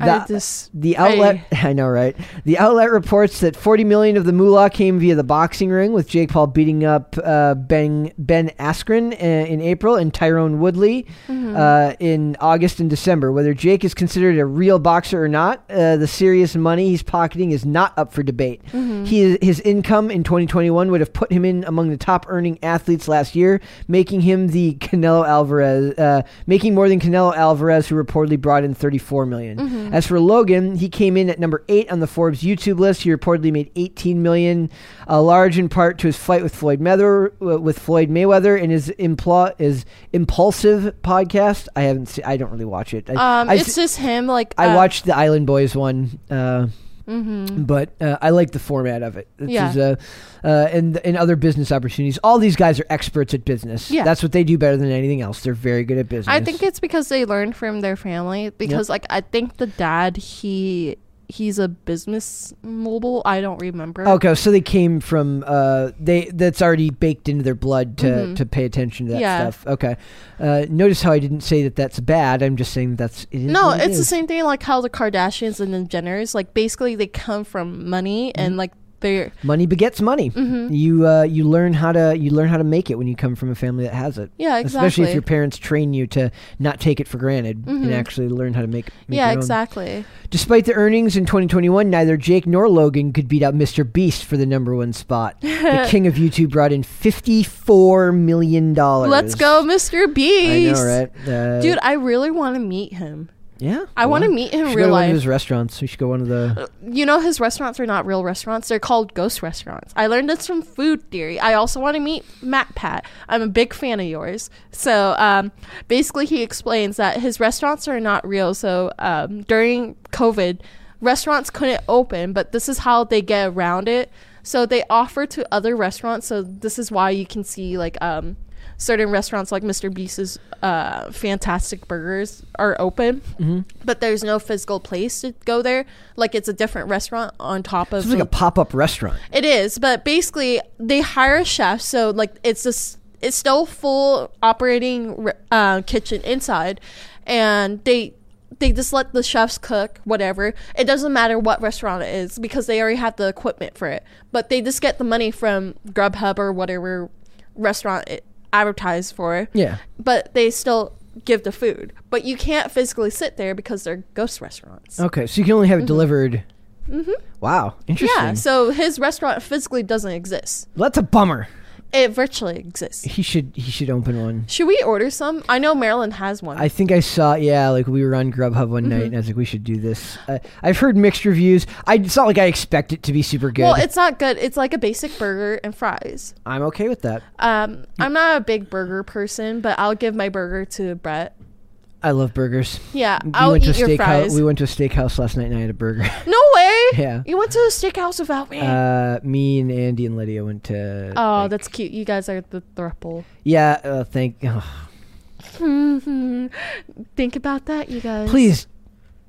I just- The outlet, I, know, right? The outlet reports that 40 million of the moolah came via the boxing ring, with Jake Paul beating up uh, Ben Ben Askren uh, in April and Tyron Woodley Mm-hmm. uh, in August and December. Whether Jake is considered a real boxer or not, uh, the serious money he's pocketing is not up for debate. Mm-hmm. He his income in 2021 would have put him in among the top earning athletes last year, making him the Canelo Alvarez, uh, making more than Canelo Alvarez, who reportedly brought in 34 million. As for Logan, he came in at number eight on the Forbes YouTube list. He reportedly made 18 million, uh, large in part to his fight with Floyd Mayweather, uh, with Floyd Mayweather, and his impl- his Impaulsive podcast. I haven't, seen, I don't really watch it. I, Um, I, it's just him. Like I uh, watched the Island Boys one. Uh, mhm. but uh, I like the format of it. This Yeah. is, uh, uh, and and other business opportunities. All these guys are experts at business. Yeah. that's what they do better than anything else. They're very good at business. I think it's because they learned from their family. Because like I think the dad he he's a business mogul. I don't remember. Okay, so they came from uh, they that's already baked into their blood to, Mhm. to pay attention to that Yeah. stuff. Okay, uh, notice how I didn't say that that's bad. I'm just saying that's it is No, it it's the same thing like how the Kardashians and the Jenners, like basically they come from money Mm-hmm. and like they're Money begets money. Mhm. You uh, you learn how to you learn how to make it when you come from a family that has it. yeah, exactly. Especially if your parents train you to not take it for granted and Mhm. actually learn how to make. make yeah, exactly. Despite the earnings in 2021, neither Jake nor Logan could beat out Mr. Beast for the number one spot. the king of YouTube brought in 54 million dollars. Let's go, Mr. I Beast. know, right? Uh, Dude, I really want to meet him. Yeah. I want to meet him in real go to one of life. his restaurants. We should go one of the. You know, his restaurants are not real restaurants. They're called ghost restaurants. I learned this from Food Theory. I also want to meet MatPat. I'm a big fan of yours. So um, basically, he explains that his restaurants are not real. So um, during COVID, restaurants couldn't open, but this is how they get around it. So they offer to other restaurants. So this is why you can see like um, certain restaurants like Mr. Beast's uh, Fantastic Burgers are open, Mm-hmm. but there's no physical place to go there. Like it's a different restaurant on top of. It's like a pop up restaurant. it is, but basically they hire a chef, so like it's this. It's still full operating uh, kitchen inside, and they they just let the chefs cook whatever. It doesn't matter what restaurant it is because they already have the equipment for it. But they just get the money from Grubhub or whatever restaurant it advertised for. Yeah. But they still give the food. But you can't physically sit there because they're ghost restaurants. Okay, so you can only have it delivered. Mm-hmm. Wow, interesting. Yeah, so his restaurant physically doesn't exist. Well, that's a bummer. It virtually exists. He should he should open one. Should we order some? I know Maryland has one. I think I saw, yeah, like we were on Grubhub one night, Mm-hmm. and I was like, we should do this. Uh, I've heard mixed reviews. I, it's not like I expect it to be super good. well, it's not good. It's like a basic burger and fries. I'm okay with that. Um, I'm not a big burger person, but I'll give my burger to Brett. I love burgers. Yeah, We I'll went to eat your steakhouse. fries. We went to a steakhouse last night, and I had a burger. no way. Yeah. You went to a steakhouse without me. uh, me and Andy and Lydia went to. oh, like- that's cute. You guys are the throuple. yeah. Uh, thank. oh, Think about that, you guys. please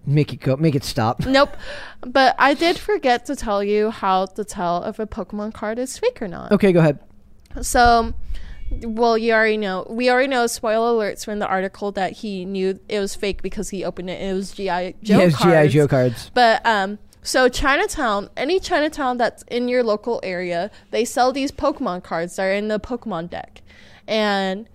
make it go. Make it stop. Nope. But I did forget to tell you how to tell if a Pokemon card is fake or not. Okay, go ahead. So, well, you already know. We already know. Spoiler alerts from the article that he knew it was fake because he opened it. and It was GI Joe cards. yes, cards. GI Joe cards. But um, so Chinatown, any Chinatown that's in your local area, they sell these Pokemon cards that are in the Pokemon deck, and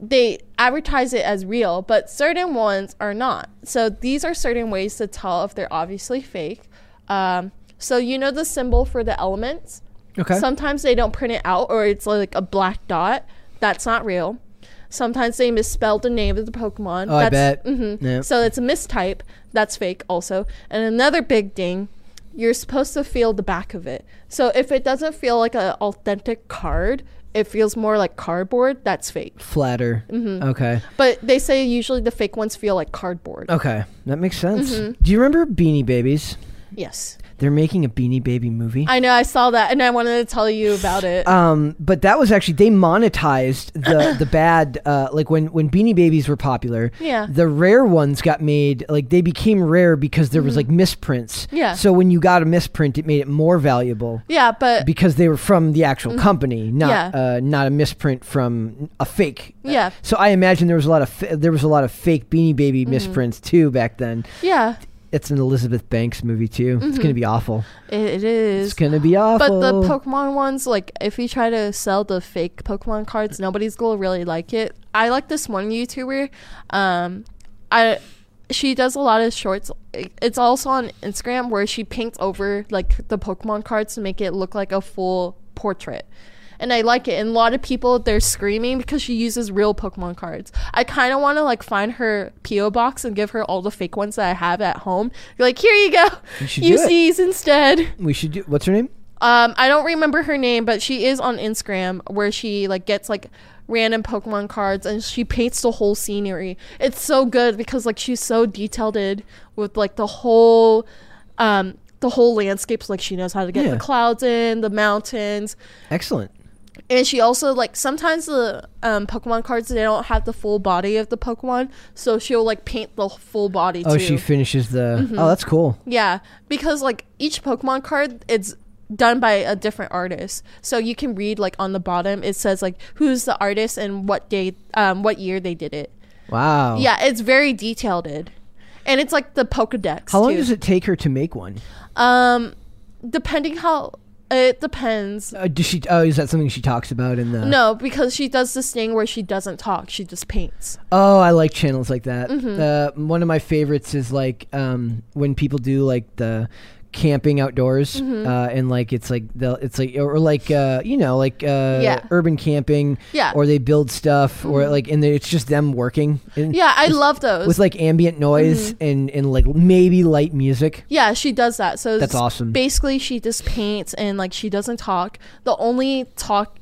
they advertise it as real, but certain ones are not. So these are certain ways to tell if they're obviously fake. Um, so you know the symbol for the elements. Okay. Sometimes they don't print it out, or it's like a black dot. That's not real. Sometimes they misspelled the name of the Pokemon. Oh, I That's, bet. mhm. Yeah. So it's a mistype. That's fake, also. And another big thing, you're supposed to feel the back of it. So if it doesn't feel like an authentic card, it feels more like cardboard. That's fake. Flatter. Mm-hmm. Okay. But they say usually the fake ones feel like cardboard. Okay, that makes sense. Mm-hmm. Do you remember Beanie Babies? Yes. They're making a Beanie Baby movie. I know. I saw that, and I wanted to tell you about it. Um, but that was actually they monetized the the bad uh, like when when Beanie Babies were popular. Yeah. The rare ones got made like they became rare because there was like misprints. Mm-hmm. Yeah. So when you got a misprint, it made it more valuable yeah, but because they were from the actual company, not Mm-hmm. Yeah. uh, not a misprint from a fake. yeah, So I imagine there was a lot of fa- there was a lot of fake Beanie Baby Mm-hmm. misprints too back then. yeah, It's an Elizabeth Banks movie too. It's gonna be awful. it, it is. It's gonna be awful. But the Pokemon ones, like if you try to sell the fake Pokemon cards, nobody's gonna really like it. I like this one YouTuber. Um, I she does a lot of shorts. It's also on Instagram where she paints over like the Pokemon cards to make it look like a full portrait. And I like it. And a lot of people they're screaming because she uses real Pokemon cards. I kind of want to like find her PO box and give her all the fake ones that I have at home. Be like, here you go, You should do use it. these instead. We should do. What's her name? Um, I don't remember her name, but she is on Instagram where she like gets like random Pokemon cards and she paints the whole scenery. It's so good because like she's so detailed with like the whole um the whole landscapes like she knows how to get Yeah. the clouds in, the mountains. Excellent. And she also like sometimes the um, Pokemon cards they don't have the full body of the Pokemon, so she'll like paint the full body Oh, too. she finishes the. Mm-hmm. Oh, that's cool. Yeah, because like each Pokemon card, it's done by a different artist. So you can read like on the bottom, it says like who's the artist and what day, um, what year they did it. Wow. Yeah, it's very detailed, and it's like the Pokedex. How long too. does it take her to make one? Um, depending how it depends. Uh, does she? Oh, is that something she talks about in the? No, because she does this thing where she doesn't talk; she just paints. Oh, I like channels like that. Mm-hmm. Uh, one of my favorites is like um, when people do like the camping outdoors, Mm-hmm. uh, and like it's like they'll it's like or like uh, you know like uh, Yeah. urban camping, Yeah. Mm-hmm. or they build stuff, or like and it's just them working. And Yeah, I love those. with like ambient noise and and like maybe light music. Yeah, she does that. So That's awesome. Basically, she just paints and like she doesn't talk. The only talk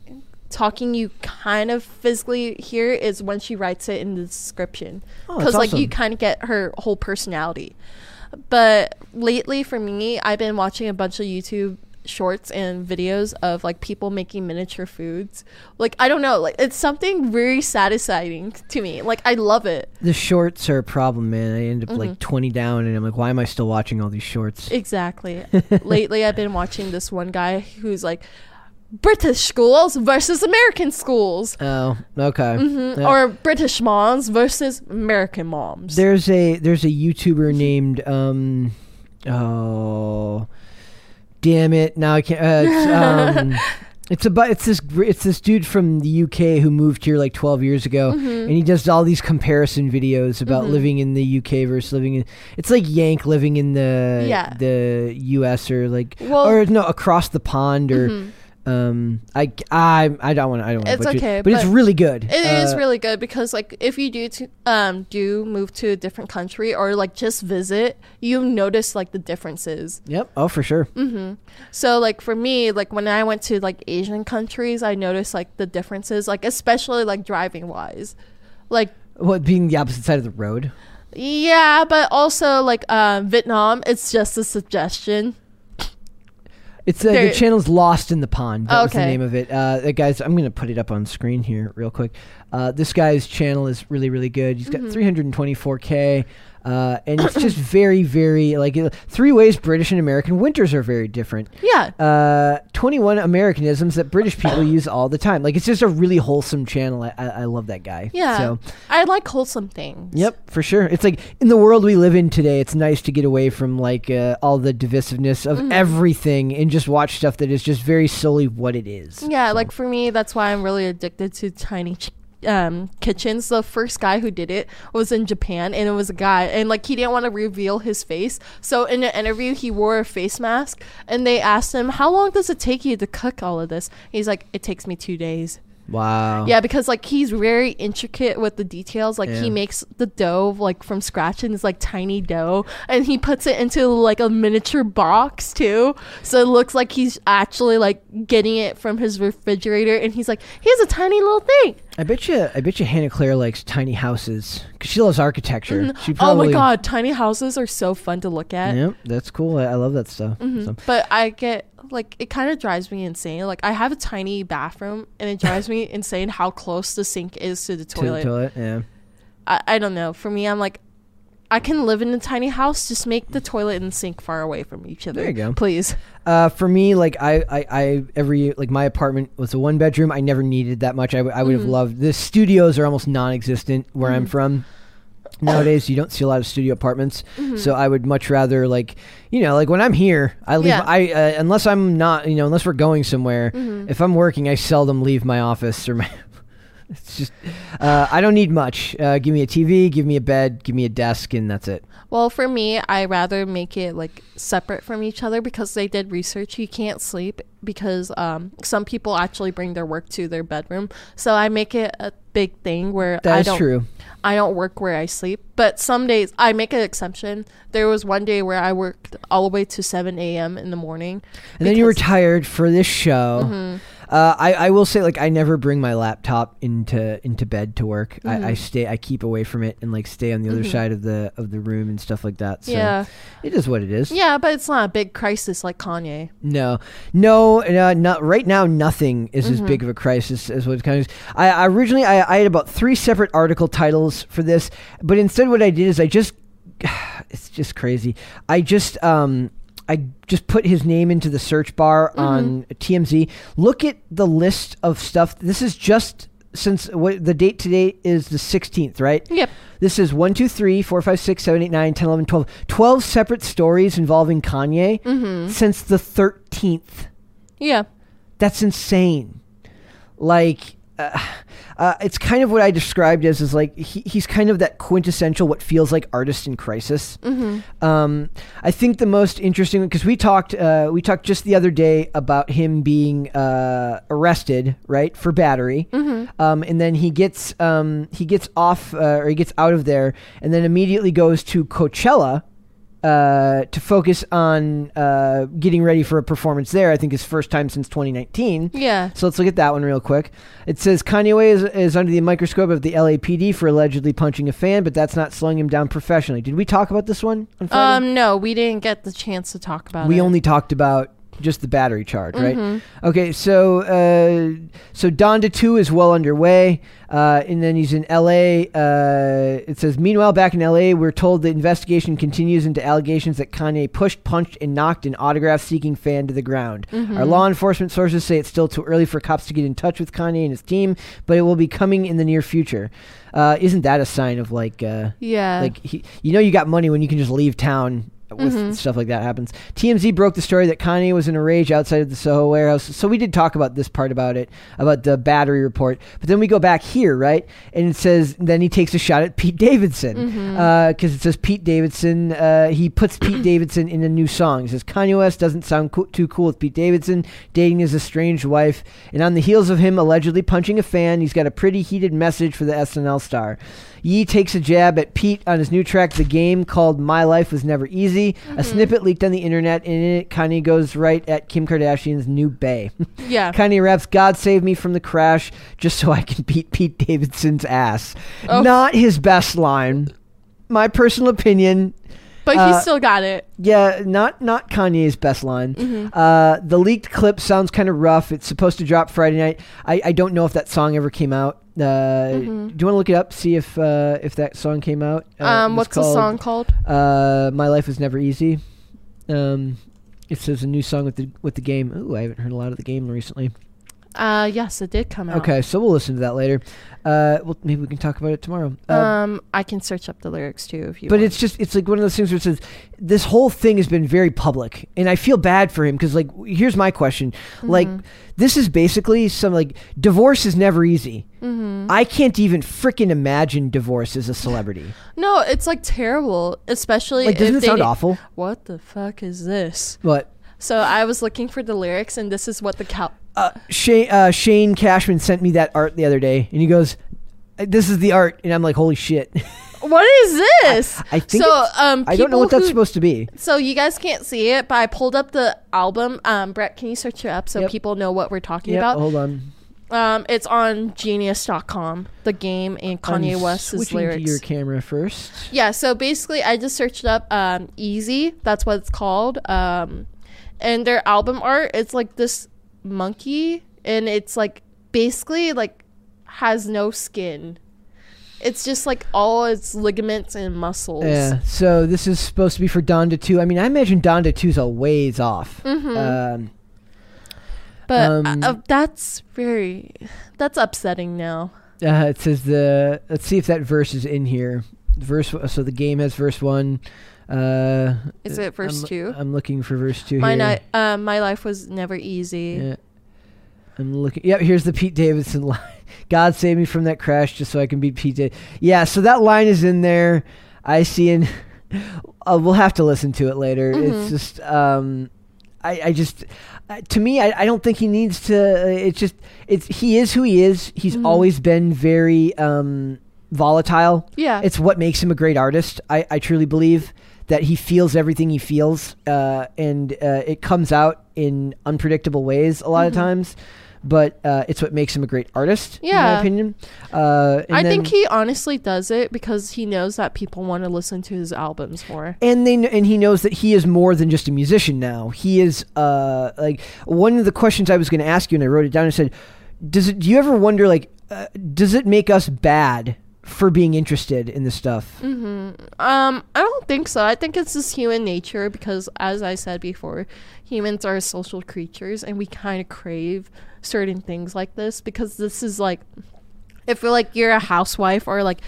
talking you kind of physically hear is when she writes it in the description Oh, because like you kind of get her whole personality. But lately, for me, I've been watching a bunch of YouTube shorts and videos of like people making miniature foods. Like I don't know, like it's something very satisfying to me. Like I love it. The shorts are a problem, man. I end up Mm-hmm. like twenty down, and I'm like, why am I still watching all these shorts? Exactly. Lately, I've been watching this one guy who's like British schools versus American schools, Oh, okay. Mhm. Yeah. or British moms versus American moms. There's a there's a YouTuber named um oh damn it now I can't uh, it's, um it's about it's this it's this dude from the UK who moved here like 12 years ago Mm-hmm. and he does all these comparison videos about living in the UK versus living in it's like Yank living in the Yeah. the US or like Well- or no across the pond or Mhm. Um I I I don't want I don't want It's okay, but, it's really good It is Uh, really good because like if you do to um do move to a different country or like just visit, you notice like the differences. Yep oh for sure Mm-hmm. So like for me, like when I went to like Asian countries, I noticed like the differences, like especially like driving wise. Like what being the opposite side of the road Yeah, but also like um, Vietnam, it's just a suggestion. It's uh, the There- channel's Lost in the Pond. That was the Okay. name of it. Uh, guy's. I'm gonna put it up on screen here real quick. Uh, this guy's channel is really really good. He's Mm-hmm. got 324k, uh, and it's just very very like uh, three ways British and American winters are very different. Yeah. Uh, 21 Americanisms that British people use all the time. Like it's just a really wholesome channel. I, I, I love that guy. Yeah. So I like wholesome things. Yep, for sure. It's like in the world we live in today, it's nice to get away from like uh, all the divisiveness of Mm-hmm. everything and just watch stuff that is just very solely what it is. Yeah, So- like for me, that's why I'm really addicted to tiny um, kitchens. The first guy who did it was in Japan, and it was a guy, and like he didn't want to reveal his face. So in an interview, he wore a face mask, and they asked him, "How long does it take you to cook all of this?" He's like, "It takes me two days." Wow. Yeah, because like he's very intricate with the details. Like Yeah. he makes the dough like from scratch and it's like tiny dough, and he puts it into like a miniature box too. So it looks like he's actually like getting it from his refrigerator, and he's like, here's a tiny little thing. I bet you. I bet you Hannah Claire likes tiny houses because she loves architecture. Mm-hmm. She oh my god, tiny houses are so fun to look at. Yep, that's cool. I, I love that stuff. Mm-hmm. So, But I get like it kind of drives me insane. Like I have a tiny bathroom, and it drives me insane how close the sink is to the to toilet. the toilet. Yeah. I, I don't know. For me, I'm like, I can live in a tiny house. Just make the toilet and sink far away from each other. There you go. please. Uh, for me, like I, I, I, every like my apartment was a one bedroom. I never needed that much. I, w- I would have Mm-hmm. loved. The studios are almost non-existent where I'm from. Nowadays, you don't see a lot of studio apartments, so I would much rather like, you know, like when I'm here, I leave. Mm-hmm. Yeah. I uh, unless I'm not, you know, unless we're going somewhere. Mm-hmm. If I'm working, I seldom leave my office or my. It's just, uh, I don't need much. Uh, give me a TV, give me a bed, give me a desk, and that's it. Well, for me, I rather make it like separate from each other because they did research. You can't sleep because um, some people actually bring their work to their bedroom. So I make it a big thing where That I is don't true. I don't work where I sleep. But some days I make an exception. There was one day where I worked all the way to 7 a.m. in the morning. And then you were tired for this show. Mm-hmm. Uh, I, I will say, like, I never bring my laptop into into bed to work. Mm-hmm. I, I stay, I keep away from it, and like stay on the other side of the of the room and stuff like that. So Yeah. it is what it is. Yeah, but it's not a big crisis like Kanye. No, no, uh, not right now. Nothing is Mm-hmm. as big of a crisis as what it's kind of. I, I originally I, I had about three separate article titles for this, but instead what I did is I just, it's just crazy. I just um I just put his name into the search bar Mm-hmm. on TMZ. Look at the list of stuff. This is just since what the date today is the 16th, right? Yep. This is 1, 2, 3, 4, 5, 6, 7, 8, 9, 10, 11, 12. 12 separate stories involving Kanye Mm-hmm. since the 13th. Yeah. That's insane. Like, uh, uh, it's kind of what I described as is like he, he's kind of that quintessential what feels like artist in crisis. Mm-hmm. Um, I think the most interesting because we talked uh, we talked just the other day about him being uh, arrested right for battery, Mm-hmm. um, and then he gets um, he gets off uh, or he gets out of there and then immediately goes to Coachella uh, to focus on uh, getting ready for a performance there. I think his first time since 2019. Yeah. So let's look at that one real quick. It says Kanye West is, is under the microscope of the LAPD for allegedly punching a fan, but that's not slowing him down professionally. Did we talk about this one on Um, no, we didn't get the chance to talk about we it. We only talked about just the battery charge, right? Mm-hmm. Okay, so uh, so Donda Two is well underway, uh, and then he's in L.A. Uh, it says, meanwhile, back in L.A., we're told the investigation continues into allegations that Kanye pushed, punched, and knocked an autograph-seeking fan to the ground. Mm-hmm. Our law enforcement sources say it's still too early for cops to get in touch with Kanye and his team, but it will be coming in the near future. Uh, isn't that a sign of like? Uh, Yeah. like he, you know you got money when you can just leave town with Mm-hmm. stuff like that happens. TMZ broke the story that Kanye was in a rage outside of the Soho warehouse. So we did talk about this part about it, about the battery report. But then we go back here, right? And it says then he takes a shot at Pete Davidson Mm-hmm. because it says Pete Davidson. Uh, he puts Pete Davidson in a new song. He says Kanye West doesn't sound co- too cool with Pete Davidson dating his estranged wife, and on the heels of him allegedly punching a fan, he's got a pretty heated message for the SNL star. Yee takes a jab at Pete on his new track, The Game, called My Life Was Never Easy. A snippet leaked on the internet, and in it, Kanye goes right at Kim Kardashian's new bae. yeah. Kanye raps, God save me from the crash just so I can beat Pete Davidson's ass. Oh. Not his best line. My personal opinion. but uh, he still got it. Yeah, not not Kanye's best line. Mm-hmm. Uh, the leaked clip sounds kind of rough. It's supposed to drop Friday night. I, I don't know if that song ever came out. Uh, Do you want to look it up? See if uh, if that song came out. Uh, Mm-hmm. Um, what's the song called? Uh, My life was never easy. Um, it says a new song with the with the game. Ooh, I haven't heard a lot of the game recently. Uh, yes, it did come out. Okay, so we'll listen to that later. Uh, well, maybe we can talk about it tomorrow. Uh, Um, I can search up the lyrics too if you. but want. it's just it's like one of those things where it says this whole thing has been very public and i feel bad for him because like here's my question like Mm-hmm. this is basically some like divorce is never easy Mm-hmm. i can't even freaking imagine divorce as a celebrity no, it's like terrible, especially like doesn't if it they sound awful What the fuck is this? but So I was looking for the lyrics, and this is what the cow. Uh, Shane, uh, Shane Cashman sent me that art the other day, and he goes, "This is the art," and I'm like, "Holy shit!" What is this? I think so. Um, I don't know what that's supposed to be. So you guys can't see it, but I pulled up the album. Um, Brett, can you search it up so Yep. people know what we're talking Yeah, about? hold on. Um, it's on Genius.com. The game and Kanye I'm West's lyrics. to your camera first. Yeah, so basically, I just searched up um, Easy. That's what it's called. Um, and their album art, it's like this monkey, and it's like basically like has no skin. It's just like all its ligaments and muscles. Yeah. So this is supposed to be for Donda 2. I mean, I imagine Donda 2's a ways off. Mm-hmm. Um, But Um, uh, uh, that's very that's upsetting now. uh, it says the. Let's see if that verse is in here. Verse. So the game has verse one. Uh, Is it verse I'm, two? I'm looking for verse two My here. ni- uh, my life was never easy. Yeah. I'm looking. Yep, here's the Pete Davidson line. God save me from that crash just so I can beat Pete. Da-. Yeah, so that line is in there. I see in. Uh, we'll have to listen to it later. It's Mhm. just. Um, I, I, I just uh, to me I, I don't think he needs to. Uh, it's just it's he is who he is. He's Mm-hmm. always been very um, volatile. Yeah. it's what makes him a great artist. I, I truly believe that he feels everything he feels, uh, and uh, it comes out in unpredictable ways a lot of times. But uh, it's what makes him a great artist, in my Yeah. opinion. Uh, and I think he honestly does it because he knows that people want to listen to his albums more. and they and he knows that he is more than just a musician now. He is uh like one of the questions I was going to ask you, and I wrote it down. and said, "Does it? Do you ever wonder like, uh, does it make us bad for being interested in this stuff?" Um, I don't think so. I think it's just human nature because, as I said before, humans are social creatures and we kind of crave certain things like this because this is like, if like you're a housewife or like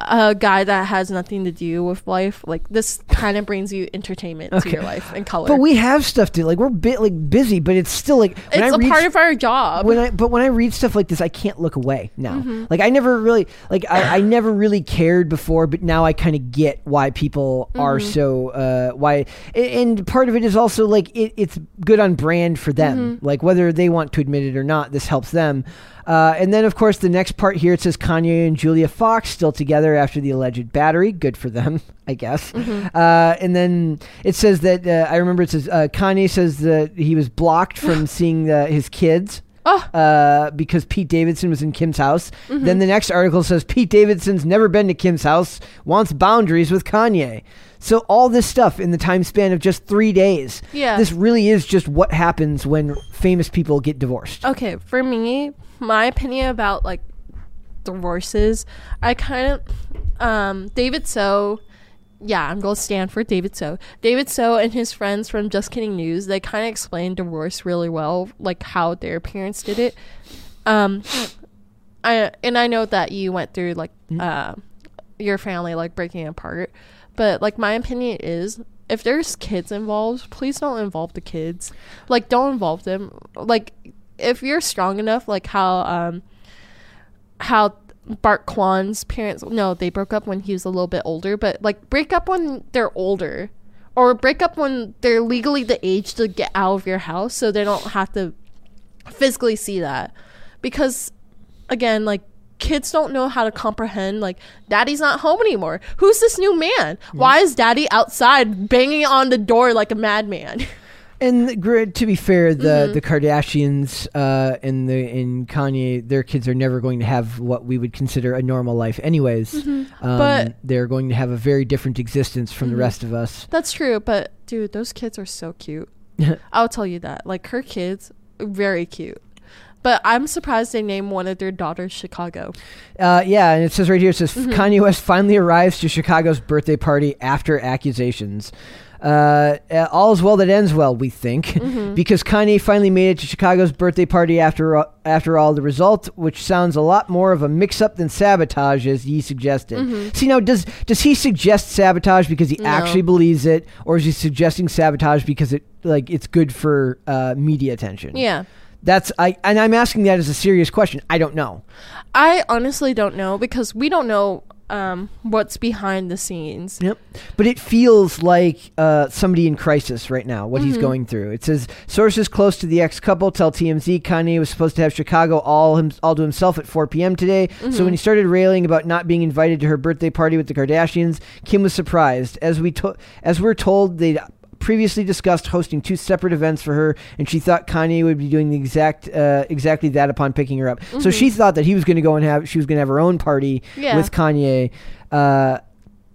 a guy that has nothing to do with life, like this kind of brings you entertainment to your life and color. But we have stuff to like. We're bit like busy, but it's still like when it's I a read part of our job. when I but when I read stuff like this, I can't look away now. Mm-hmm. Like I never really like I, I never really cared before, but now I kind of get why people are Mm-hmm. so uh why a- and part of it is also like it, it's good on brand for them. Mm-hmm. Like whether they want to admit it or not, this helps them. Uh, and then, of course, the next part here it says Kanye and Julia Fox still together after the alleged battery. Good for them, I guess. Mm-hmm. Uh, and then it says that uh, I remember it says uh, Kanye says that he was blocked from seeing his kids Oh. uh, because Pete Davidson was in Kim's house. Mm-hmm. Then the next article says Pete Davidson's never been to Kim's house, wants boundaries with Kanye. So all this stuff in the time span of just three days. Yeah. This really is just what happens when famous people get divorced. Okay, for me, my opinion about like divorces, I kind of um David So yeah, I'm going to stand for David So. David So and his friends from Just Kidding News, they kind of explained divorce really well, like how their parents did it. Um I and I know that you went through like uh your family like breaking apart, but like my opinion is if there's kids involved, please don't involve the kids. Like don't involve them. Like if you're strong enough, like how um how Bart Kwan's parents no, they broke up when he was a little bit older, but like break up when they're older. Or break up when they're legally the age to get out of your house so they don't have to physically see that. Because again, like kids don't know how to comprehend like daddy's not home anymore. Who's this new man? Why is daddy outside banging on the door like a madman? And to be fair, the Mm-hmm. the Kardashians uh, and the and Kanye, their kids are never going to have what we would consider a normal life, anyways. Um, Mm-hmm. But- Mm-hmm. they're going to have a very different existence from the rest of us. That's true, but dude, those kids are so cute. I'll tell you that. Like her kids, very cute. But I'm surprised they named one of their daughters Chicago. Uh, yeah, and it says right here, it says Mm-hmm. Kanye West finally arrives to Chicago's birthday party after accusations. Uh, all is well that ends well, we think, Mm-hmm. because Kanye finally made it to Chicago's birthday party after after all. The result, which sounds a lot more of a mix-up than sabotage, as he suggested. See now, does does he suggest sabotage because he Mm-hmm. No. actually believes it, or is he suggesting sabotage because it like it's good for uh, media attention? Yeah. that's I and I'm asking that as a serious question. I don't know. I honestly don't know because we don't know um, what's behind the scenes. Yep. But it feels like uh, somebody in crisis right now, what he's Mm-hmm. going through. It says sources close to the ex couple tell TMZ Kanye was supposed to have Chicago all him, all to himself at 4 p.m. today. Mm-hmm. So when he started railing about not being invited to her birthday party with the Kardashians, Kim was surprised. As we to- as we're told, they'd previously discussed hosting two separate events for her, and she thought Kanye would be doing the exact uh, exactly that upon picking her up. So she thought that he was going to go and have she was going to have her own party Mm-hmm. Yeah. with Kanye. Uh,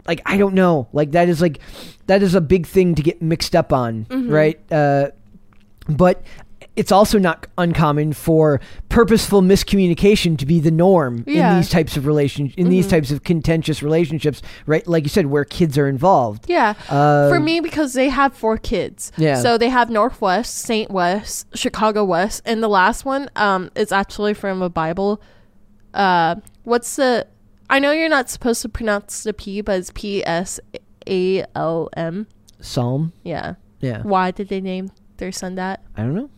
like I don't know. Like that is like that is a big thing to get mixed up on, Mm-hmm. right? Uh, but it's also not uncommon for purposeful miscommunication to be the norm in Yeah. Mm-hmm. these types of relations in these types of contentious relationships, right? Like you said, where kids are involved. Yeah. Uh, For me, because they have four kids. Yeah. So they have North West, Saint West, Chicago West, and the last one um is actually from a Bible. Uh, what's the? I know you're not supposed to pronounce the P, but it's P S A L M. Psalm. Yeah. Yeah. Why did they name their son that? I don't know.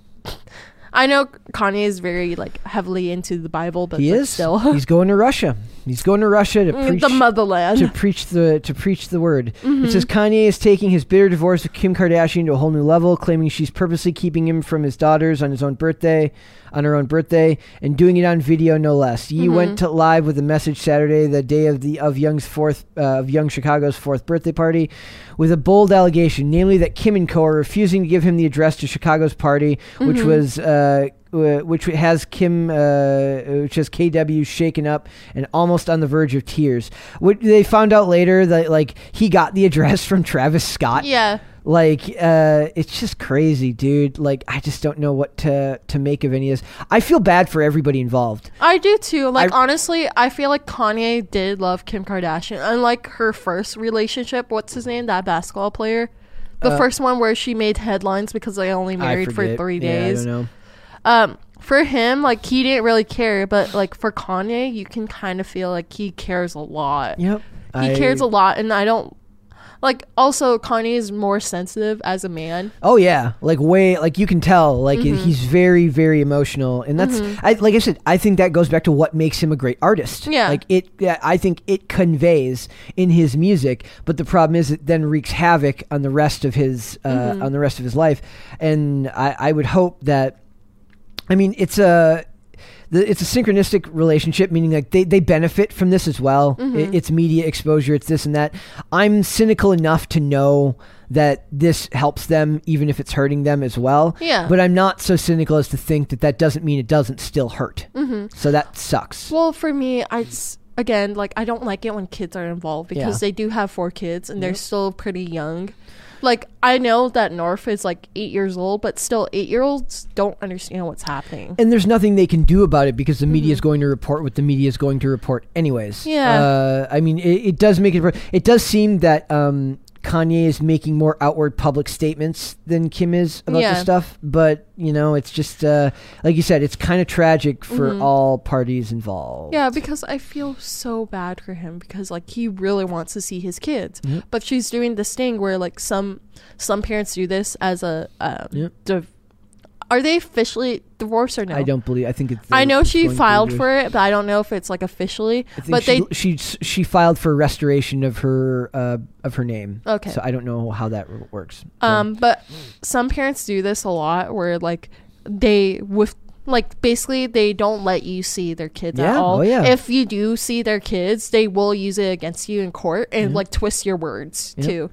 I know Kanye is very like heavily into the Bible, but he like, is. still He's going to Russia. He's going to Russia to preach the motherland. to preach the to preach the word. Mm-hmm. It says Kanye is taking his bitter divorce with Kim Kardashian to a whole new level, claiming she's purposely keeping him from his daughters on his own birthday, on her own birthday, and doing it on video no less. Ye Mm-hmm. went to live with a message Saturday, the day of the of Young's fourth uh, of Young Chicago's fourth birthday party, with a bold allegation, namely that Kim and Co are refusing to give him the address to Chicago's party, which Mm-hmm. was. Uh, uh, which has Kim, uh, which has KW shaken up and almost on the verge of tears. What they found out later that like he got the address from Travis Scott. yeah. Like uh, it's just crazy, dude. Like I just don't know what to to make of any of this. I feel bad for everybody involved. I do too. Like I- honestly, I feel like Kanye did love Kim Kardashian. Unlike her first relationship, what's his name? That basketball player. The Uh, first one where she made headlines because they only married I for three Yeah, I days. don't know. um, for him, like he didn't really care, but like for Kanye, you can kind of feel like he cares a lot. Yep. He cares a lot, and I don't like. Also, Kanye is more sensitive as a man. Oh yeah, like way like you can tell like Mm-hmm. he's very very emotional, and that's I like I said I think that goes back to what makes him a great artist. Yeah. like it. Yeah, I think it conveys in his music, but the problem is it then wreaks havoc on the rest of his uh, Mm-hmm. on the rest of his life, and I, I would hope that. I mean, it's a. The, it's a synchronistic relationship, meaning like they, they benefit from this as well. Mm-hmm. It- it's media exposure, it's this and that. I'm cynical enough to know that this helps them, even if it's hurting them as well. Yeah. But I'm not so cynical as to think that that doesn't mean it doesn't still hurt. Mm-hmm. So that sucks. Well, for me, I again like I don't like it when kids are involved because Yeah. they do have four kids and they're still pretty young. Like I know that North is like eight years old, but still, eight year olds don't understand what's happening. and there's nothing they can do about it because the media is going to report what the media is going to report anyways. Mm-hmm. Yeah. Uh, I mean, it, it does make it. It does seem that um, Kanye is making more outward public statements than Kim is about Yeah. this stuff. But you know, it's just uh, like you said, it's kind of tragic for all parties involved. Mm-hmm. Yeah, because I feel so bad for him because like he really wants to see his kids, Yep. but she's doing this thing where like some some parents do this as a um, Yep. div- are they officially divorced or no? I don't believe. I think it's. I know she filed for it, but I don't know if it's like officially. I think But she, they she she filed for restoration of her uh, of her name. Okay. So I don't know how that works. So- Um, but some parents do this a lot where like they with like basically they don't let you see their kids at all. oh, yeah. If you do see their kids, they will use it against you in court and like twist your words Yep. too.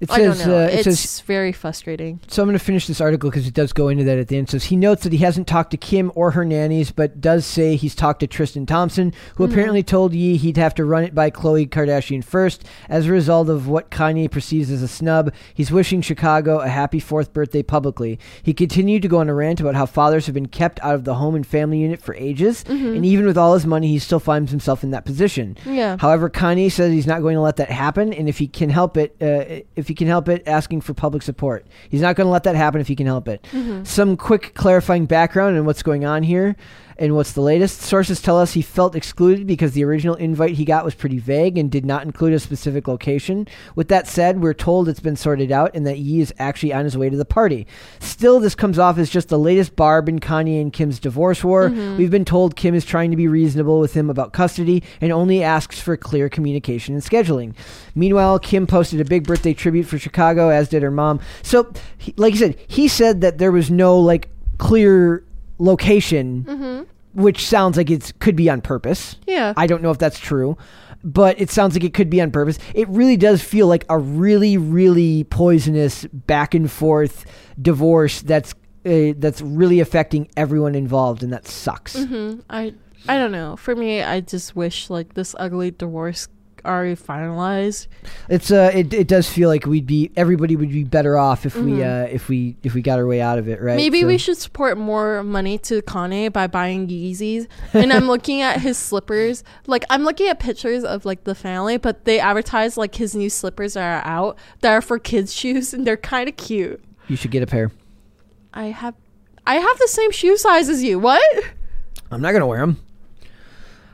It I don't says uh, it it's says very frustrating. So I'm going to finish this article because it does go into that at the end. It says he notes that he hasn't talked to Kim or her nannies, but does say he's talked to Tristan Thompson, who Mm-hmm. apparently told Ye he'd have to run it by Khloe Kardashian first. As a result of what Kanye perceives as a snub, he's wishing Chicago a happy fourth birthday publicly. He continued to go on a rant about how fathers have been kept out of the home and family unit for ages, and even with all his money, he still finds himself in that position. Mm-hmm. Yeah. However, Kanye says he's not going to let that happen, and if he can help it, uh, if he can help it, asking for public support. He's not going to let that happen if he can help it. Mm-hmm. Some quick clarifying background and what's going on here. And what's the latest? Sources tell us he felt excluded because the original invite he got was pretty vague and did not include a specific location. With that said, we're told it's been sorted out and that Yi is actually on his way to the party. Still, this comes off as just the latest barb in Kanye and Kim's divorce war. Mm-hmm. We've been told Kim is trying to be reasonable with him about custody and only asks for clear communication and scheduling. Meanwhile, Kim posted a big birthday tribute for Chicago, as did her mom. So, he, like I said, he said that there was no like clear location, which sounds like it could be on purpose. Yeah. I don't know if that's true, but it sounds like it could be on purpose. It really does feel like a really, really poisonous back and forth divorce that's uh, that's really affecting everyone involved, and that sucks. hmm I I don't know. For me, I just wish like this ugly divorce already finalized. It's uh, it, it does feel like we'd be everybody would be better off if we uh, if we if we got our way out of it, right? Maybe So- we should support more money to Kanye by buying Yeezys. And I'm looking at his slippers. Like I'm looking at pictures of like the family, but they advertise like his new slippers are out that are for kids' shoes, and they're kind of cute. You should get a pair. I have, I have the same shoe size as you. What? I'm not gonna wear them.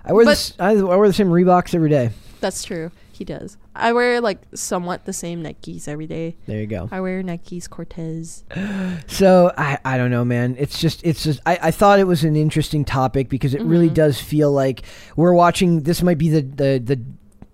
I wear But- this. I, I wear the same Reeboks every day. That's true. He does. I wear like somewhat the same Nikes every day. There you go. I wear Nikes Cortez. So I, I don't know, man. It's just it's just I, I thought it was an interesting topic because it really Mm-hmm. does feel like we're watching. This might be the the the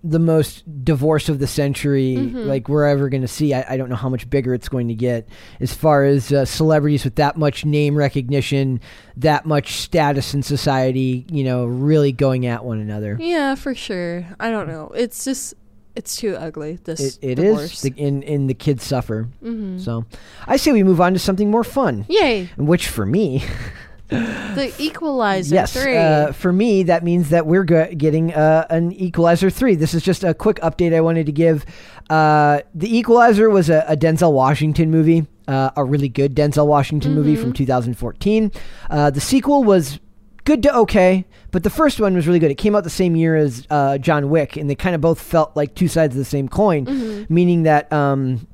the most divorce of the century Mm-hmm. like we're ever going to see I, I don't know how much bigger it's going to get as far as uh, celebrities with that much name recognition that much status in society you know really going at one another Yeah, for sure. I don't know. It's just it's too ugly. This it, it is the, in in the kids suffer Mhm. so i say we move on to something more fun Yay! which for me The Equalizer yes three. uh, for me that means that we're go- getting uh, an equalizer 3 this is just a quick update i wanted to give. Uh, the equalizer was a, a denzel washington movie uh, a really good denzel washington movie from 2014 uh, the sequel was good to okay but the first one was really good. It came out the same year as uh, john wick and they kind of both felt like two sides of the same coin meaning that um,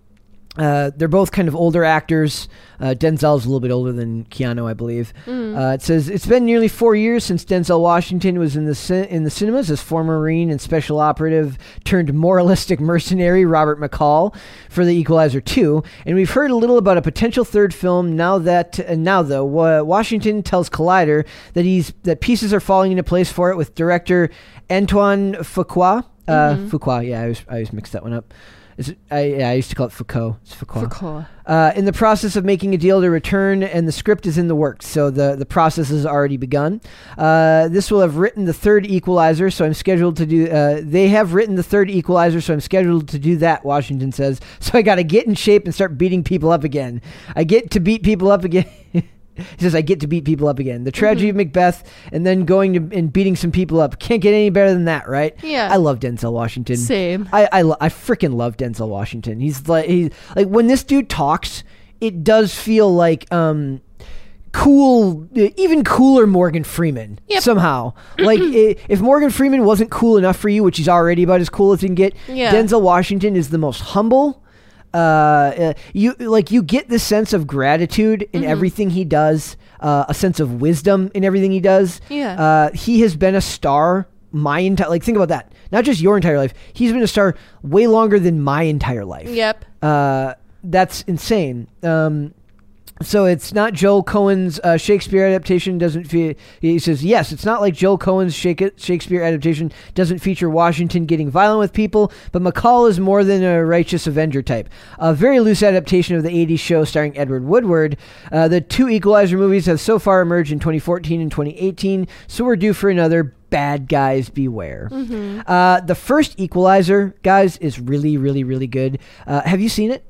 uh, they're both kind of older actors. Uh, Denzel's a little bit older than Keanu, I believe. Uh, it says it's been nearly four years since Denzel Washington was in the cin- in the cinemas as former Marine and special operative turned moralistic mercenary Robert McCall for The Equalizer 2, and we've heard a little about a potential third film. Now that uh, now though, wa- Washington tells Collider that he's that pieces are falling into place for it with director Antoine Fuqua. Uh, Fuqua, yeah, I always, I always mix that one up. Is it, I, yeah, I used to call it Foucault. It's Foucault. Foucault. Uh, in the process of making a deal to return, and the script is in the works, so the, the process has already begun. Uh, this will have written the third Equalizer, so I'm scheduled to do. Uh, they have written the third Equalizer, so I'm scheduled to do that. Washington says. So I got to get in shape and start beating people up again. I get to beat people up again. He says, I get to beat people up again. The tragedy of Macbeth, and then going to, and beating some people up. Can't get any better than that, right? Yeah. I love Denzel Washington. Same. I I, I freaking love Denzel Washington. He's like he like when this dude talks, it does feel like um cool, even cooler Morgan Freeman Yep. somehow. like if Morgan Freeman wasn't cool enough for you, which he's already about as cool as he can get, Yeah. Denzel Washington is the most humble. Uh, uh, you like you get this sense of gratitude in Mm-hmm. everything he does, uh, a sense of wisdom in everything he does. Yeah. Uh, he has been a star my entire like think about that. Not just your entire life. He's been a star way longer than my entire life. Yep. Uh, that's insane. Um, so it's not Joel Coen's uh, Shakespeare adaptation. Doesn't fe- he says yes? It's not like Joel Coen's Shakespeare adaptation doesn't feature Washington getting violent with people, but McCall is more than a righteous Avenger type. A very loose adaptation of the '80s show starring Edward Woodward. Uh, the two Equalizer movies have so far emerged in 2014 and 2018, so we're due for another. Bad guys beware. Uh, the first Equalizer, guys, is really, really, really good. Uh, have you seen it?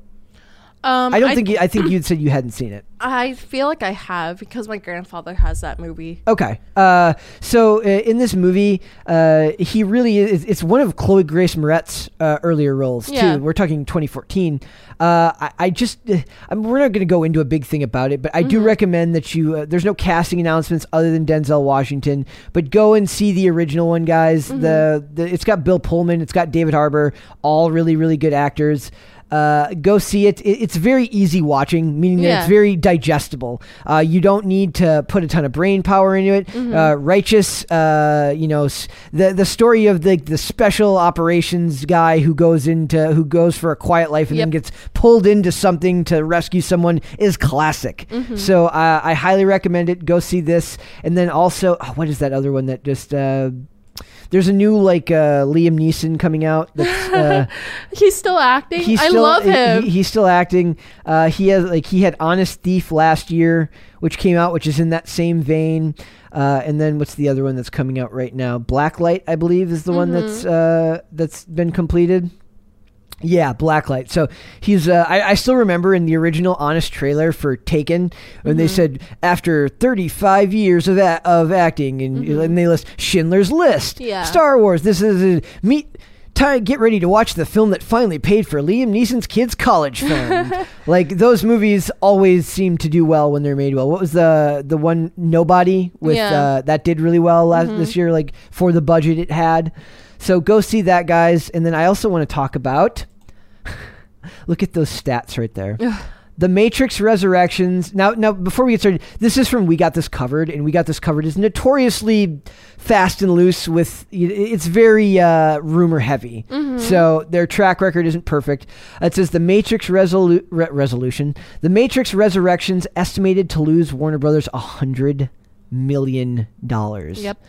Um, I don't think you, I think you said you hadn't seen it. I feel like I have because my grandfather has that movie. Okay. Uh, so uh, in this movie, uh, he really is. It's one of Chloe Grace Moretz's uh, earlier roles Yeah. too. We're talking 2014. Uh, I, I just, I'm, we're not going to go into a big thing about it, but I Mm-hmm. do recommend that you. Uh, there's no casting announcements other than Denzel Washington, but go and see the original one, guys. Mm-hmm. The, the it's got Bill Pullman, it's got David Harbour, all really really good actors. Uh, go see it. it. It's very easy watching, meaning that it's very digestible. Uh, you don't need to put a ton of brain power into it. Mm-hmm. Uh, righteous, uh, you know, the the story of the the special operations guy who goes into who goes for a quiet life and then gets pulled into something to rescue someone is classic. Mm-hmm. So uh, I highly recommend it. Go see this, and then also, oh, what is that other one that just. There's a new like uh, Liam Neeson coming out. That's, uh, He's still acting. he's I still, love he- him. he- he's still acting. Uh, he has like he had Honest Thief last year, which came out, which is in that same vein. Uh, and then what's the other one that's coming out right now? Blacklight, I believe, is the one that's Mm-hmm. uh, that's been completed. Yeah, Blacklight. So he's. Uh, I, I still remember in the original Honest trailer for Taken when Mm-hmm. they said after 35 years of a- of acting, and, and they list Schindler's List, Mm-hmm. Yeah. Star Wars. This is a meet. Time, get ready to watch the film that finally paid for Liam Neeson's kids' college fund. like those movies always seem to do well when they're made well. What was the the one Nobody with Yeah. Mm-hmm. uh, that did really well last this year, like for the budget it had. So go see that, guys. And then I also want to talk about. look at those stats right there. The Matrix Resurrections. Now, now before we get started, this is from We Got This Covered, and We Got This Covered is notoriously fast and loose. With it's very uh, rumor heavy, so their track record isn't perfect. It says the Matrix Resolu- Re- Resolution, the Matrix Resurrections estimated to lose Warner Brothers a hundred million dollars. Yep.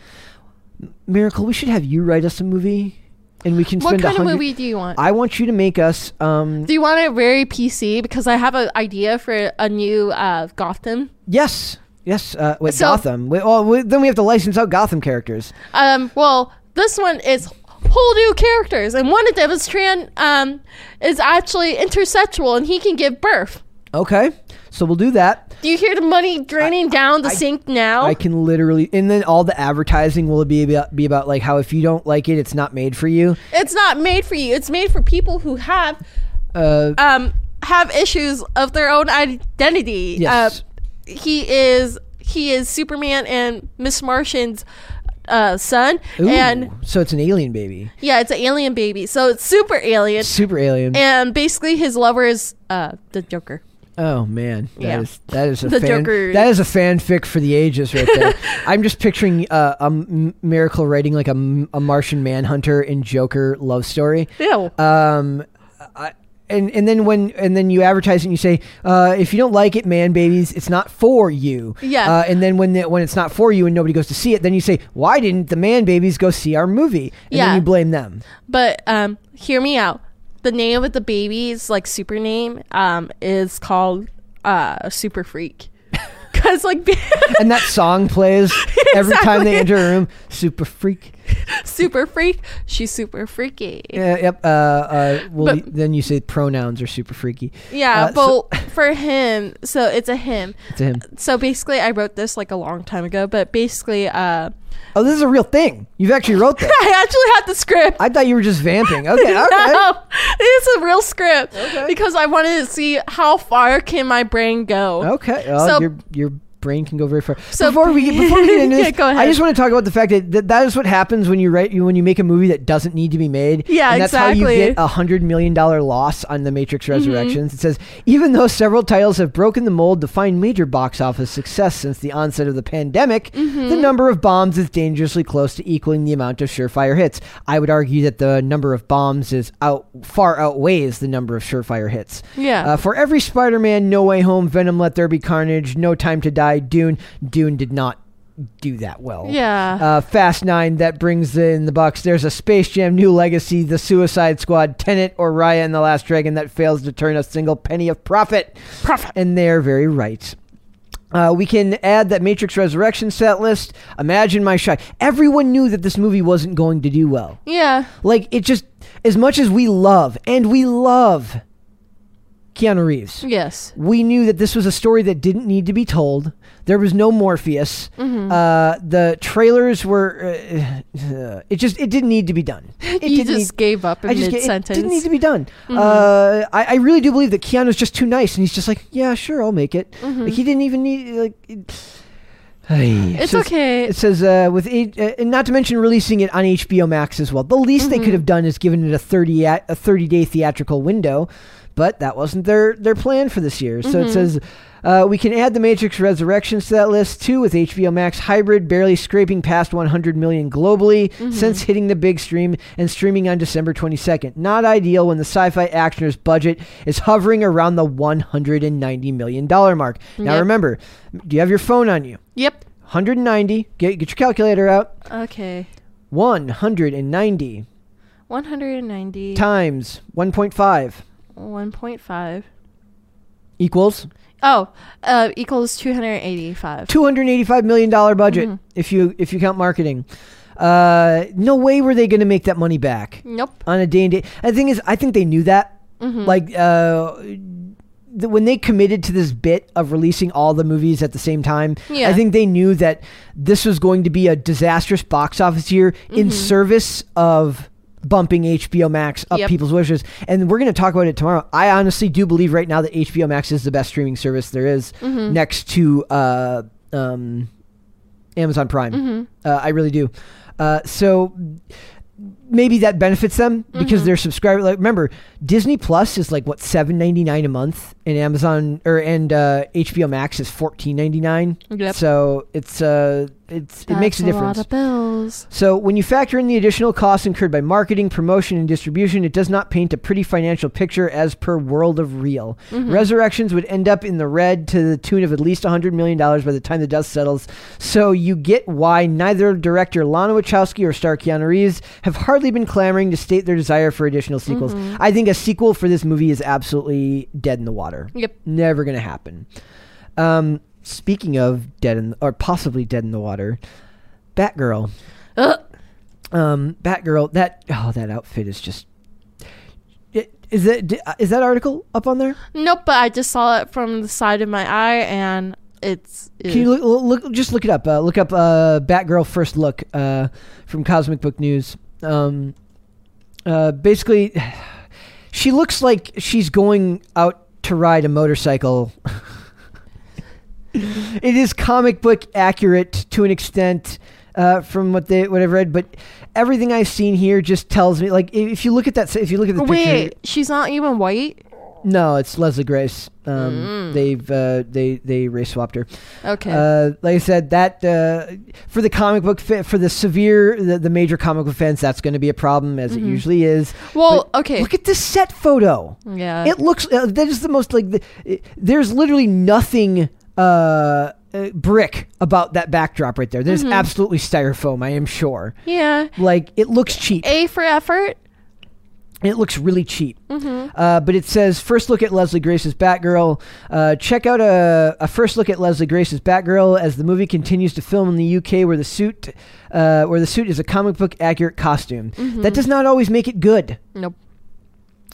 Miracle, we should have you write us a movie, and we can spend what kind of movie do you want? I want you to make us. Um, do you want it very PC? Because I have an idea for a new uh, Gotham. yes, yes. Uh, with So- Gotham. We, well, we, then we have to license out Gotham characters. Um, well, this one is whole new characters, and one of them is trans. Um, is actually intersexual, and he can give birth. Okay, so we'll do that. Do you hear the money draining down the I- sink now? I can literally, and then all the advertising will be about, be about like how if you don't like it, it's not made for you. it's not made for you. It's made for people who have Uh, um have issues of their own identity. yes. Uh, he is he is Superman and Miss Martian's uh, son, Ooh, and so it's an alien baby, yeah, it's an alien baby. So it's super alien, super alien. and basically his lover is uh, the Joker. Oh man, that Yeah. is that is a The fan, Joker. that is a fanfic for the ages right there. I'm just picturing uh, a M- miracle writing like a, M- a Martian Manhunter and Joker love story. Ew. Um, I, and and then when and then you advertise it and you say uh, if you don't like it, man, babies, it's not for you. Yeah. Uh, and then when the, when it's not for you and nobody goes to see it, then you say why didn't the man babies go see our movie? And Yeah. then you blame them. But um, hear me out. The name of the baby's like super name um is called uh Super Freak. Cause like And that song plays every time they enter a room. Super freak. super freak, she's super freaky. Yeah, yep. Uh, uh, well, But- then you say pronouns are super freaky. Yeah, Uh, so- but for him, so it's a him. To him. So basically, I wrote this like a long time ago, but basically, uh, Oh, this is a real thing. You've actually wrote this. I actually had the script. I thought you were just vamping. Okay, okay. No, it's a real script Okay. because I wanted to see how far can my brain go. Okay. Well, So- your your brain can go very far. So- before we before we get into this, Yeah, go I just want to talk about the fact that, that that is what happens when you write you when you make a movie that doesn't need to be made. Yeah, and that's how you get a hundred million dollar loss on the Matrix Mm-hmm. Resurrections. It says even though several titles have broken the mold to find major box office success since the onset of the pandemic, Mm-hmm. the number of bombs is dangerously close to equaling the amount of surefire hits. I would argue that the number of bombs is out far outweighs the number of surefire hits. Yeah. Uh, for every Spider-Man, No Way Home, Venom, Let There Be Carnage, No Time to Die, Dune, Dune did not do that well. Yeah. Uh, Fast Nine that brings in the Bucks. There's a Space Jam, New Legacy, The Suicide Squad, Tenet, or Raya and the Last Dragon that fails to turn a single penny of profit. Profit. And they're very right. Uh, we can add that Matrix Resurrection set list. Imagine my shock. Everyone knew that this movie wasn't going to do well. yeah. Like it just as much as we love and we love Keanu Reeves. Yes. We knew that this was a story that didn't need to be told. There was no Morpheus. Mm-hmm. Uh, the trailers were. Uh, it just it didn't need to be done. It you just need- gave up in mid sentence. Mm-hmm. didn't need to be done. Uh, I, I really do believe that Keanu's just too nice, and he's just like, yeah, sure, I'll make it. Like, he didn't even need like. It, Hey, Mm-hmm. It's okay. It says uh, with eight, uh, and not to mention releasing it on HBO Max as well. The least they Mm-hmm. could have done is given it a thirty a, a thirty day theatrical window, but that wasn't their their plan for this year. So Mm-hmm. it says uh, we can add the Matrix Resurrections to that list too, with HBO Max Hybrid barely scraping past 100 million globally Mm-hmm. since hitting the big stream and streaming on December 22nd. Not ideal when the sci-fi actioner's budget is hovering around the 190 million dollar mark. Now Yep. remember, do you have your phone on you? Yep. 190. Get get your calculator out. Okay. 190 190. times 1.5 1.5. equals Oh, uh, equals 285. 285 million dollar budget if you if you count marketing. Uh, no way were they going to make that money back Nope. on a day and day. And the thing is, I think they knew that. Like uh, the, when they committed to this bit of releasing all the movies at the same time, Yeah. I think they knew that this was going to be a disastrous box office year in service of bumping HBO Max up Yep. people's wishes. And we're going to talk about it tomorrow. I honestly do believe right now that HBO Max is the best streaming service there is next to uh, um, Amazon Prime. Uh, I really do. Uh, so maybe that benefits them because they're subscriber. Like, remember, Disney Plus is like what seven ninety nine a month, and Amazon or and uh, HBO Max is fourteen ninety nine. Yep. So it's uh, it's it makes a That's difference. lot of bills. So when you factor in the additional costs incurred by marketing, promotion, and distribution, it does not paint a pretty financial picture as per World of Reel. Resurrections would end up in the red to the tune of at least $100 million by the time the dust settles. So you get why neither director Lana Wachowski or star Keanu Reeves have hardly been clamoring to state their desire for additional sequels. I think a sequel for this movie is absolutely dead in the water. Yep. Never going to happen. Um, speaking of dead in, or possibly dead in the water, Batgirl. Ugh. Um, Batgirl. That oh, that outfit is just. is that uh, is that article up on there? Nope, but I just saw it from the side of my eye, and it's. Can you look, look just look it up? Uh, look up uh, Batgirl first look uh, from Cosmic Book News. Um, uh, basically, she looks like she's going out to ride a motorcycle. it is comic book accurate to an extent uh, from what they what I've read, but everything I've seen here just tells me like if you look at that if you look at the picture, Wait, she's not even white. No, it's Leslie Grace. Um, Mm. They've uh, they they race swapped her. Okay. Uh, like I said, that uh, for the comic book fa- for the severe the, the major comic book fans, that's going to be a problem as it usually is. Mm-hmm. well, But okay. Look at this set photo. yeah. It looks uh, that is the most like the, it- there's literally nothing uh, uh, brick about that backdrop right there. Mm-hmm. There's absolutely styrofoam. I am sure. yeah. Like it looks cheap. A for effort. It looks really cheap. Mm-hmm. Uh, but it says first look at Leslie Grace's Batgirl. Uh, check out a, a first look at Leslie Grace's Batgirl as the movie continues to film in the UK, where the suit, uh, where the suit is a comic book accurate costume. Mm-hmm. That does not always make it good. Nope.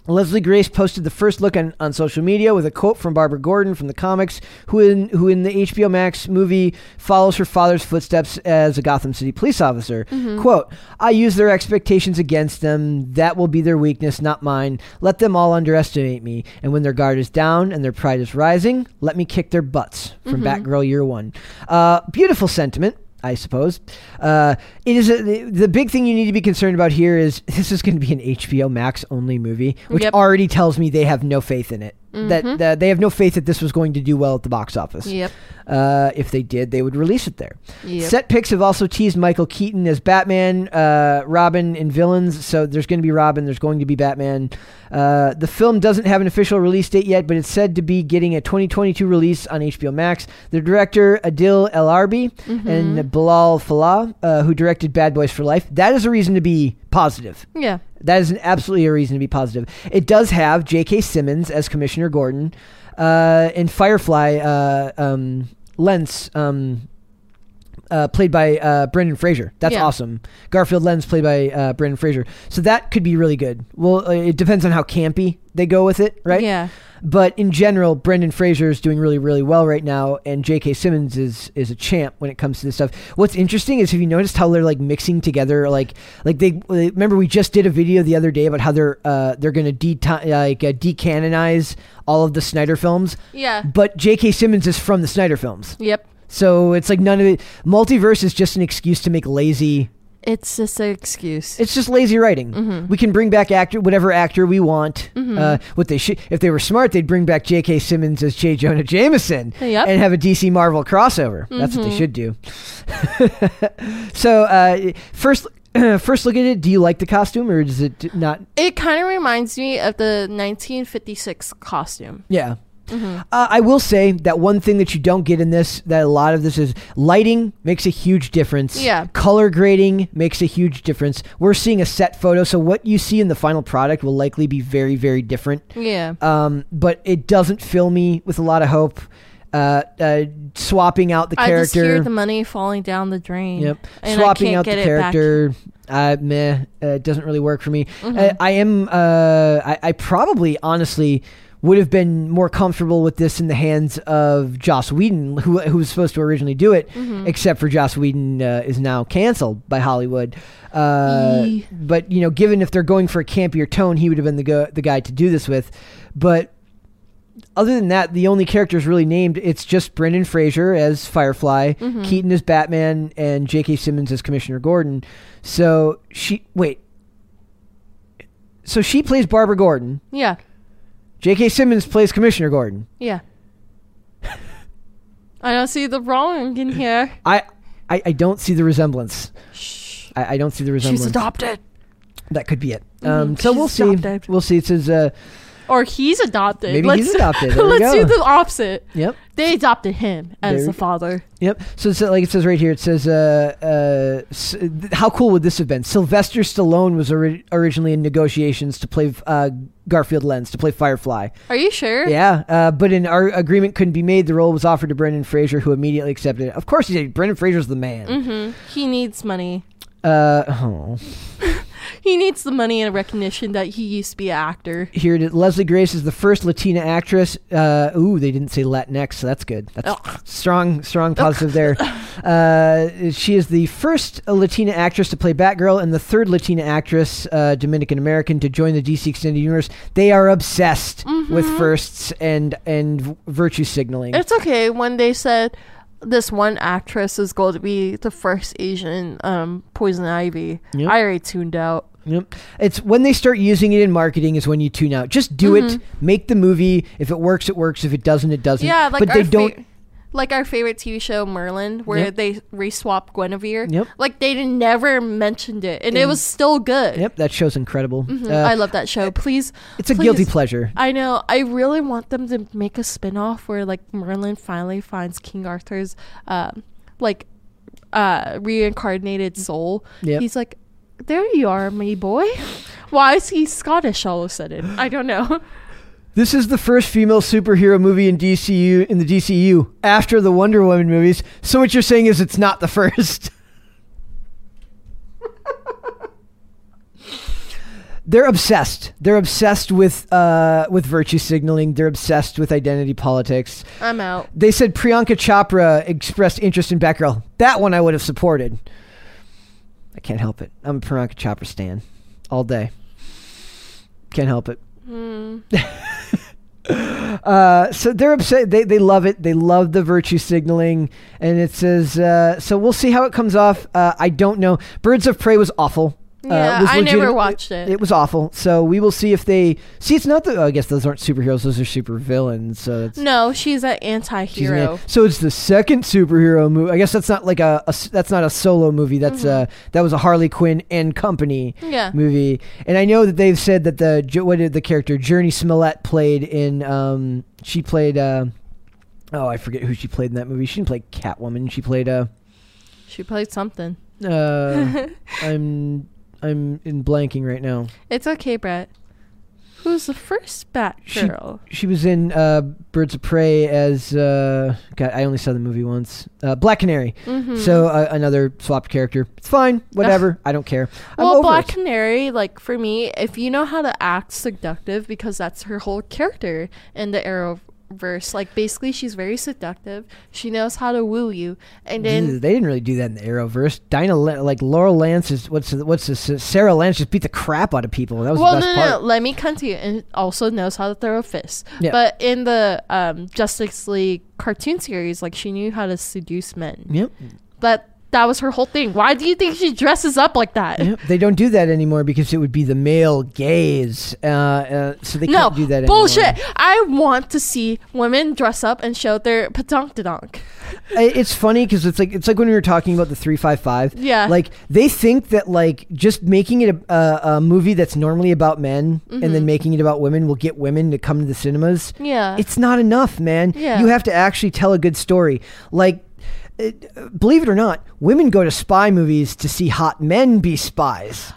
Leslie Grace posted the first look on, on social media with a quote from Barbara Gordon from the comics, who in who in the HBO Max movie follows her father's footsteps as a Gotham City police officer. Quote, I use their expectations against them. That will be their weakness, not mine. Let them all underestimate me. And when their guard is down and their pride is rising, let me kick their butts. From Batgirl Year One. Uh, beautiful sentiment. I suppose. Uh, it is a, the, the big thing you need to be concerned about here is this is going to be an HBO Max only movie, which Yep. already tells me they have no faith in it. That, that they have no faith that this was going to do well at the box office. Yep. Uh, if they did, they would release it there. Yep. Set pics have also teased Michael Keaton as Batman, uh, Robin, and villains. So there's going to be Robin. There's going to be Batman. Uh, the film doesn't have an official release date yet, but it's said to be getting a 2022 release on HBO Max. The director Adil El Arbi and Bilal Fallah, uh, who directed Bad Boys for Life, that is a reason to be positive. Yeah. That is an absolutely a reason to be positive. It does have J.K. Simmons as Commissioner Gordon, uh, and Firefly uh, um, Lynns, um, uh, played by uh, Brendan Fraser. That's Yeah. awesome. Garfield Lynns, played by uh, Brendan Fraser. So that could be really good. Well, uh, it depends on how campy they go with it, right? Yeah. But in general, Brendan Fraser is doing really, really well right now, and J.K. Simmons is is a champ when it comes to this stuff. What's interesting is have you noticed how they're like mixing together, like like they remember we just did a video the other day about how they're uh, they're going to de- like uh, decanonize all of the Snyder films, Yeah. but J.K. Simmons is from the Snyder films, Yep. so it's like none of it. Multiverse is just an excuse to make lazy It's just an excuse. it's just lazy writing. Mm-hmm. We can bring back actor, whatever actor we want. Uh, what they should, if they were smart, they'd bring back J.K. Simmons as J. Jonah Jameson Yep. Mm-hmm. and have a DC Marvel crossover. That's what they should do. so uh, first, first look at it. Do you like the costume, or is it not? it kind of reminds me of the 1956 costume. Yeah. Uh, I will say that one thing that you don't get in this, that a lot of this is lighting makes a huge difference. Yeah. Color grading makes a huge difference. We're seeing a set photo, so what you see in the final product will likely be very, very different. Yeah. Um, but it doesn't fill me with a lot of hope. Uh, uh, swapping out the I just character. hear the money falling down the drain. Yep. I Swapping out the character, uh, meh, uh, it doesn't really work for me. Mm-hmm. Uh, I am, uh, I, I probably, honestly, would have been more comfortable with this in the hands of Joss Whedon, who, who was supposed to originally do it, Mm-hmm. except for Joss Whedon uh, is now canceled by Hollywood. Uh, but, you know, given if they're going for a campier tone, he would have been the, go- the guy to do this with. But other than that, the only characters really named, it's just Brendan Fraser as Firefly, Mm-hmm. Keaton as Batman, and J.K. Simmons as Commissioner Gordon. So she wait, so she plays Barbara Gordon. Yeah. J.K. Simmons plays Commissioner Gordon. Yeah. I don't see the wrong in here. I, I, I don't see the resemblance. I, I don't see the resemblance. She's adopted. That could be it. Um, Mhm, so she's we'll see. adopted. We'll see. It says, uh, Or he's adopted. Maybe let's, he's adopted. There let's do the opposite. yep, They adopted him as There the father. yep. So it's like it says right here. It says, uh, uh, s- th- how cool would this have been? Sylvester Stallone was ori- originally in negotiations to play uh, Garfield Lynns to play Firefly. Are you sure? Yeah, uh, but an our agreement couldn't be made. The role was offered to Brendan Fraser, who immediately accepted it. Of course, he did. Brendan Fraser's the man. Mm-hmm. He needs money. Uh, oh. He needs the money and recognition that he used to be an actor. Here it is. Leslie Grace is the first Latina actress. Uh, ooh, they didn't say Latinx, so that's good. That's Ugh. strong, strong positive there. Uh, she is the first Latina actress to play Batgirl and the third Latina actress, uh, Dominican American, to join the DC Extended Universe. They are obsessed with firsts and and virtue signaling. It's okay when they said this one actress is going to be the first Asian um, Poison Ivy. Yep. I already tuned out. Yep. It's when they start using it in marketing is when you tune out. Just do it. Make the movie. If it works, it works. If it doesn't, it doesn't. Yeah, like but they don't. Like our favorite TV show Merlin, where Yep. they re-swapped Guinevere. Yep. Like they never mentioned it, and it was still good. Yep, that show's incredible. Mhm. Uh, I love that show. Please, it's a guilty pleasure. I know. I really want them to make a spin-off where like Merlin finally finds King Arthur's um like uh reincarnated soul. Yep. He's like, There you are, me boy. Why is he Scottish all of a sudden? I don't know. This is the first female superhero movie in DCU in the DCU after the Wonder Woman movies. So what you're saying is it's not the first. They're obsessed. They're obsessed with uh, with virtue signaling. They're obsessed with identity politics. I'm out. They said Priyanka Chopra expressed interest in Batgirl. That one I would have supported. I can't help it. I'm a Priyanka Chopra stan all day. Can't help it. Hmm. Uh, so they're upset. They they love it. They love the virtue signaling, and it says. Uh, so we'll see how it comes off. Uh, I don't know. Birds of Prey was awful. Uh, Yeah, was I never watched it. It was awful. So we will see if they see. It's not the. oh, I guess those aren't superheroes. Those are super villains. So it's. No, she's an she's an- anti-hero. so it's the second superhero movie. I guess that's not like a, a that's not a solo movie. That's Mm-hmm. uh that was a Harley Quinn and Company Yeah. movie. And I know that they've said that the what did the character Jurnee Smollett played in um she played uh oh I forget who she played in that movie. She didn't play Catwoman. She played uh She played something. uh I'm I'm in blanking right now. It's okay, Brett. Who's the first She- Batgirl? She was in uh Birds of Prey as uh God I only saw the movie once. Uh Black Canary. Mhm. So uh, another swapped character. It's fine. Whatever. I don't care. I'm well, over Black it. Canary, like for me, if you know how to act seductive, because that's her whole character in the Arrowverse. Like basically, she's very seductive. She knows how to woo you, and then they didn't really do that in the Arrowverse. Dinah, like Laurel Lance is what's the, what's this? Sara Lance just beat the crap out of people. That was well, the no, best no, part. no, let me continue. And also knows how to throw a fist. Yeah. But in the um, Justice League cartoon series, like she knew how to seduce men. Yep. But that was her whole thing. Why do you think she dresses up like that? Yep. They don't do that anymore because it would be the male gaze. Uh, uh, so they No, can't do that anymore. bullshit. I want to see women dress up and show their patonk I- It's funny because it's like it's like when we were talking about the three five five. Yeah. Like they think that like just making it a, a, a movie that's normally about men and Mm-hmm. then making it about women will get women to come to the cinemas. Yeah. It's not enough, man. Yeah. You have to actually tell a good story. Like, it, believe it or not, women go to spy movies to see hot men be spies.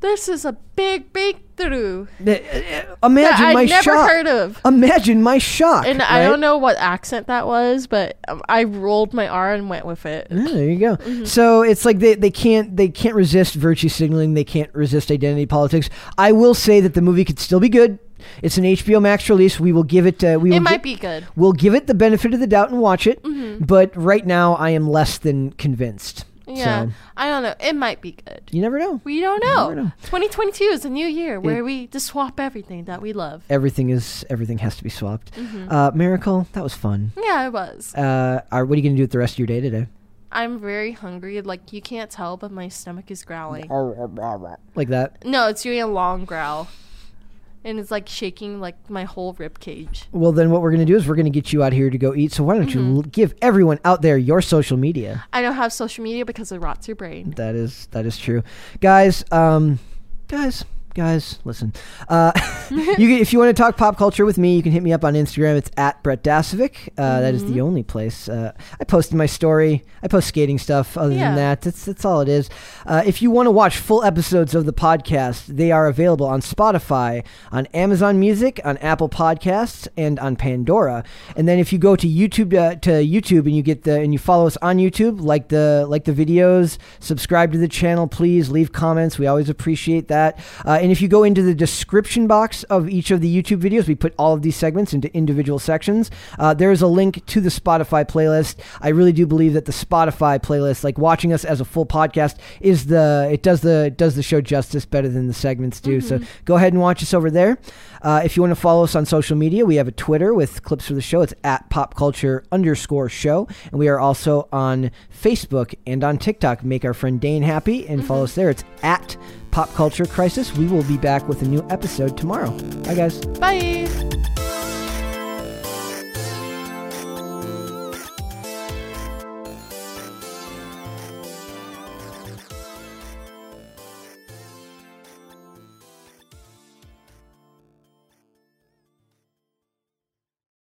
This is a big breakthrough Uh, uh, Imagine that my never shock. heard of. Imagine my shock. And I don't know what accent that was, but um, I rolled my R and went with it. Yeah, there you go. Mm-hmm. So it's like they, they can't they can't resist virtue signaling. They can't resist identity politics. I will say that the movie could still be good. It's an HBO Max release. We will give it. Uh, we will It might gi- be good. We'll give it the benefit of the doubt and watch it. Mm-hmm. But right now, I am less than convinced. Yeah. So, I don't know. It might be good. you never know. We don't know. know. 2022 is a new year where we just swap everything that we love. Everything is everything has to be swapped. Mm-hmm. Uh, Miracle, that was fun. Yeah, it was. Uh, are, what are you gonna do with the rest of your day today? I'm very hungry. Like you can't tell, but my stomach is growling. like that. No, it's doing a long growl, and it's like shaking like my whole rib cage. Well, then what we're going to do is we're going to get you out here to go eat. So why don't you Mm-hmm. l- give everyone out there your social media? I don't have social media because it rots your brain. That is that is true, guys. Um, guys, guys, listen. Uh, you if you want to talk pop culture with me, you can hit me up on Instagram. It's at Brett Dasovic. Uh, that is the only place. Uh, I post my story. I post skating stuff. Other Yeah. than that, that's that's all it is. Uh, if you want to watch full episodes of the podcast, they are available on Spotify, on Amazon Music, on Apple Podcasts, and on Pandora. And then if you go to YouTube uh, to YouTube and you get the and you follow us on YouTube, like the like the videos, subscribe to the channel, please leave comments. We always appreciate that. Uh, and if you go into the description box of each of the YouTube videos, we put all of these segments into individual sections. Uh, there is a link to the Spotify playlist. I really do believe that the Spotify playlist, like watching us as a full podcast, is the it does the it does the show justice better than the segments do. So go ahead and watch us over there. Uh, if you want to follow us on social media, we have a Twitter with clips for the show. It's at pop culture underscore show, and we are also on Facebook and on TikTok. Make our friend Dane happy and follow us there. It's at Pop Culture Crisis. We will be back with a new episode tomorrow. Bye, guys. Bye.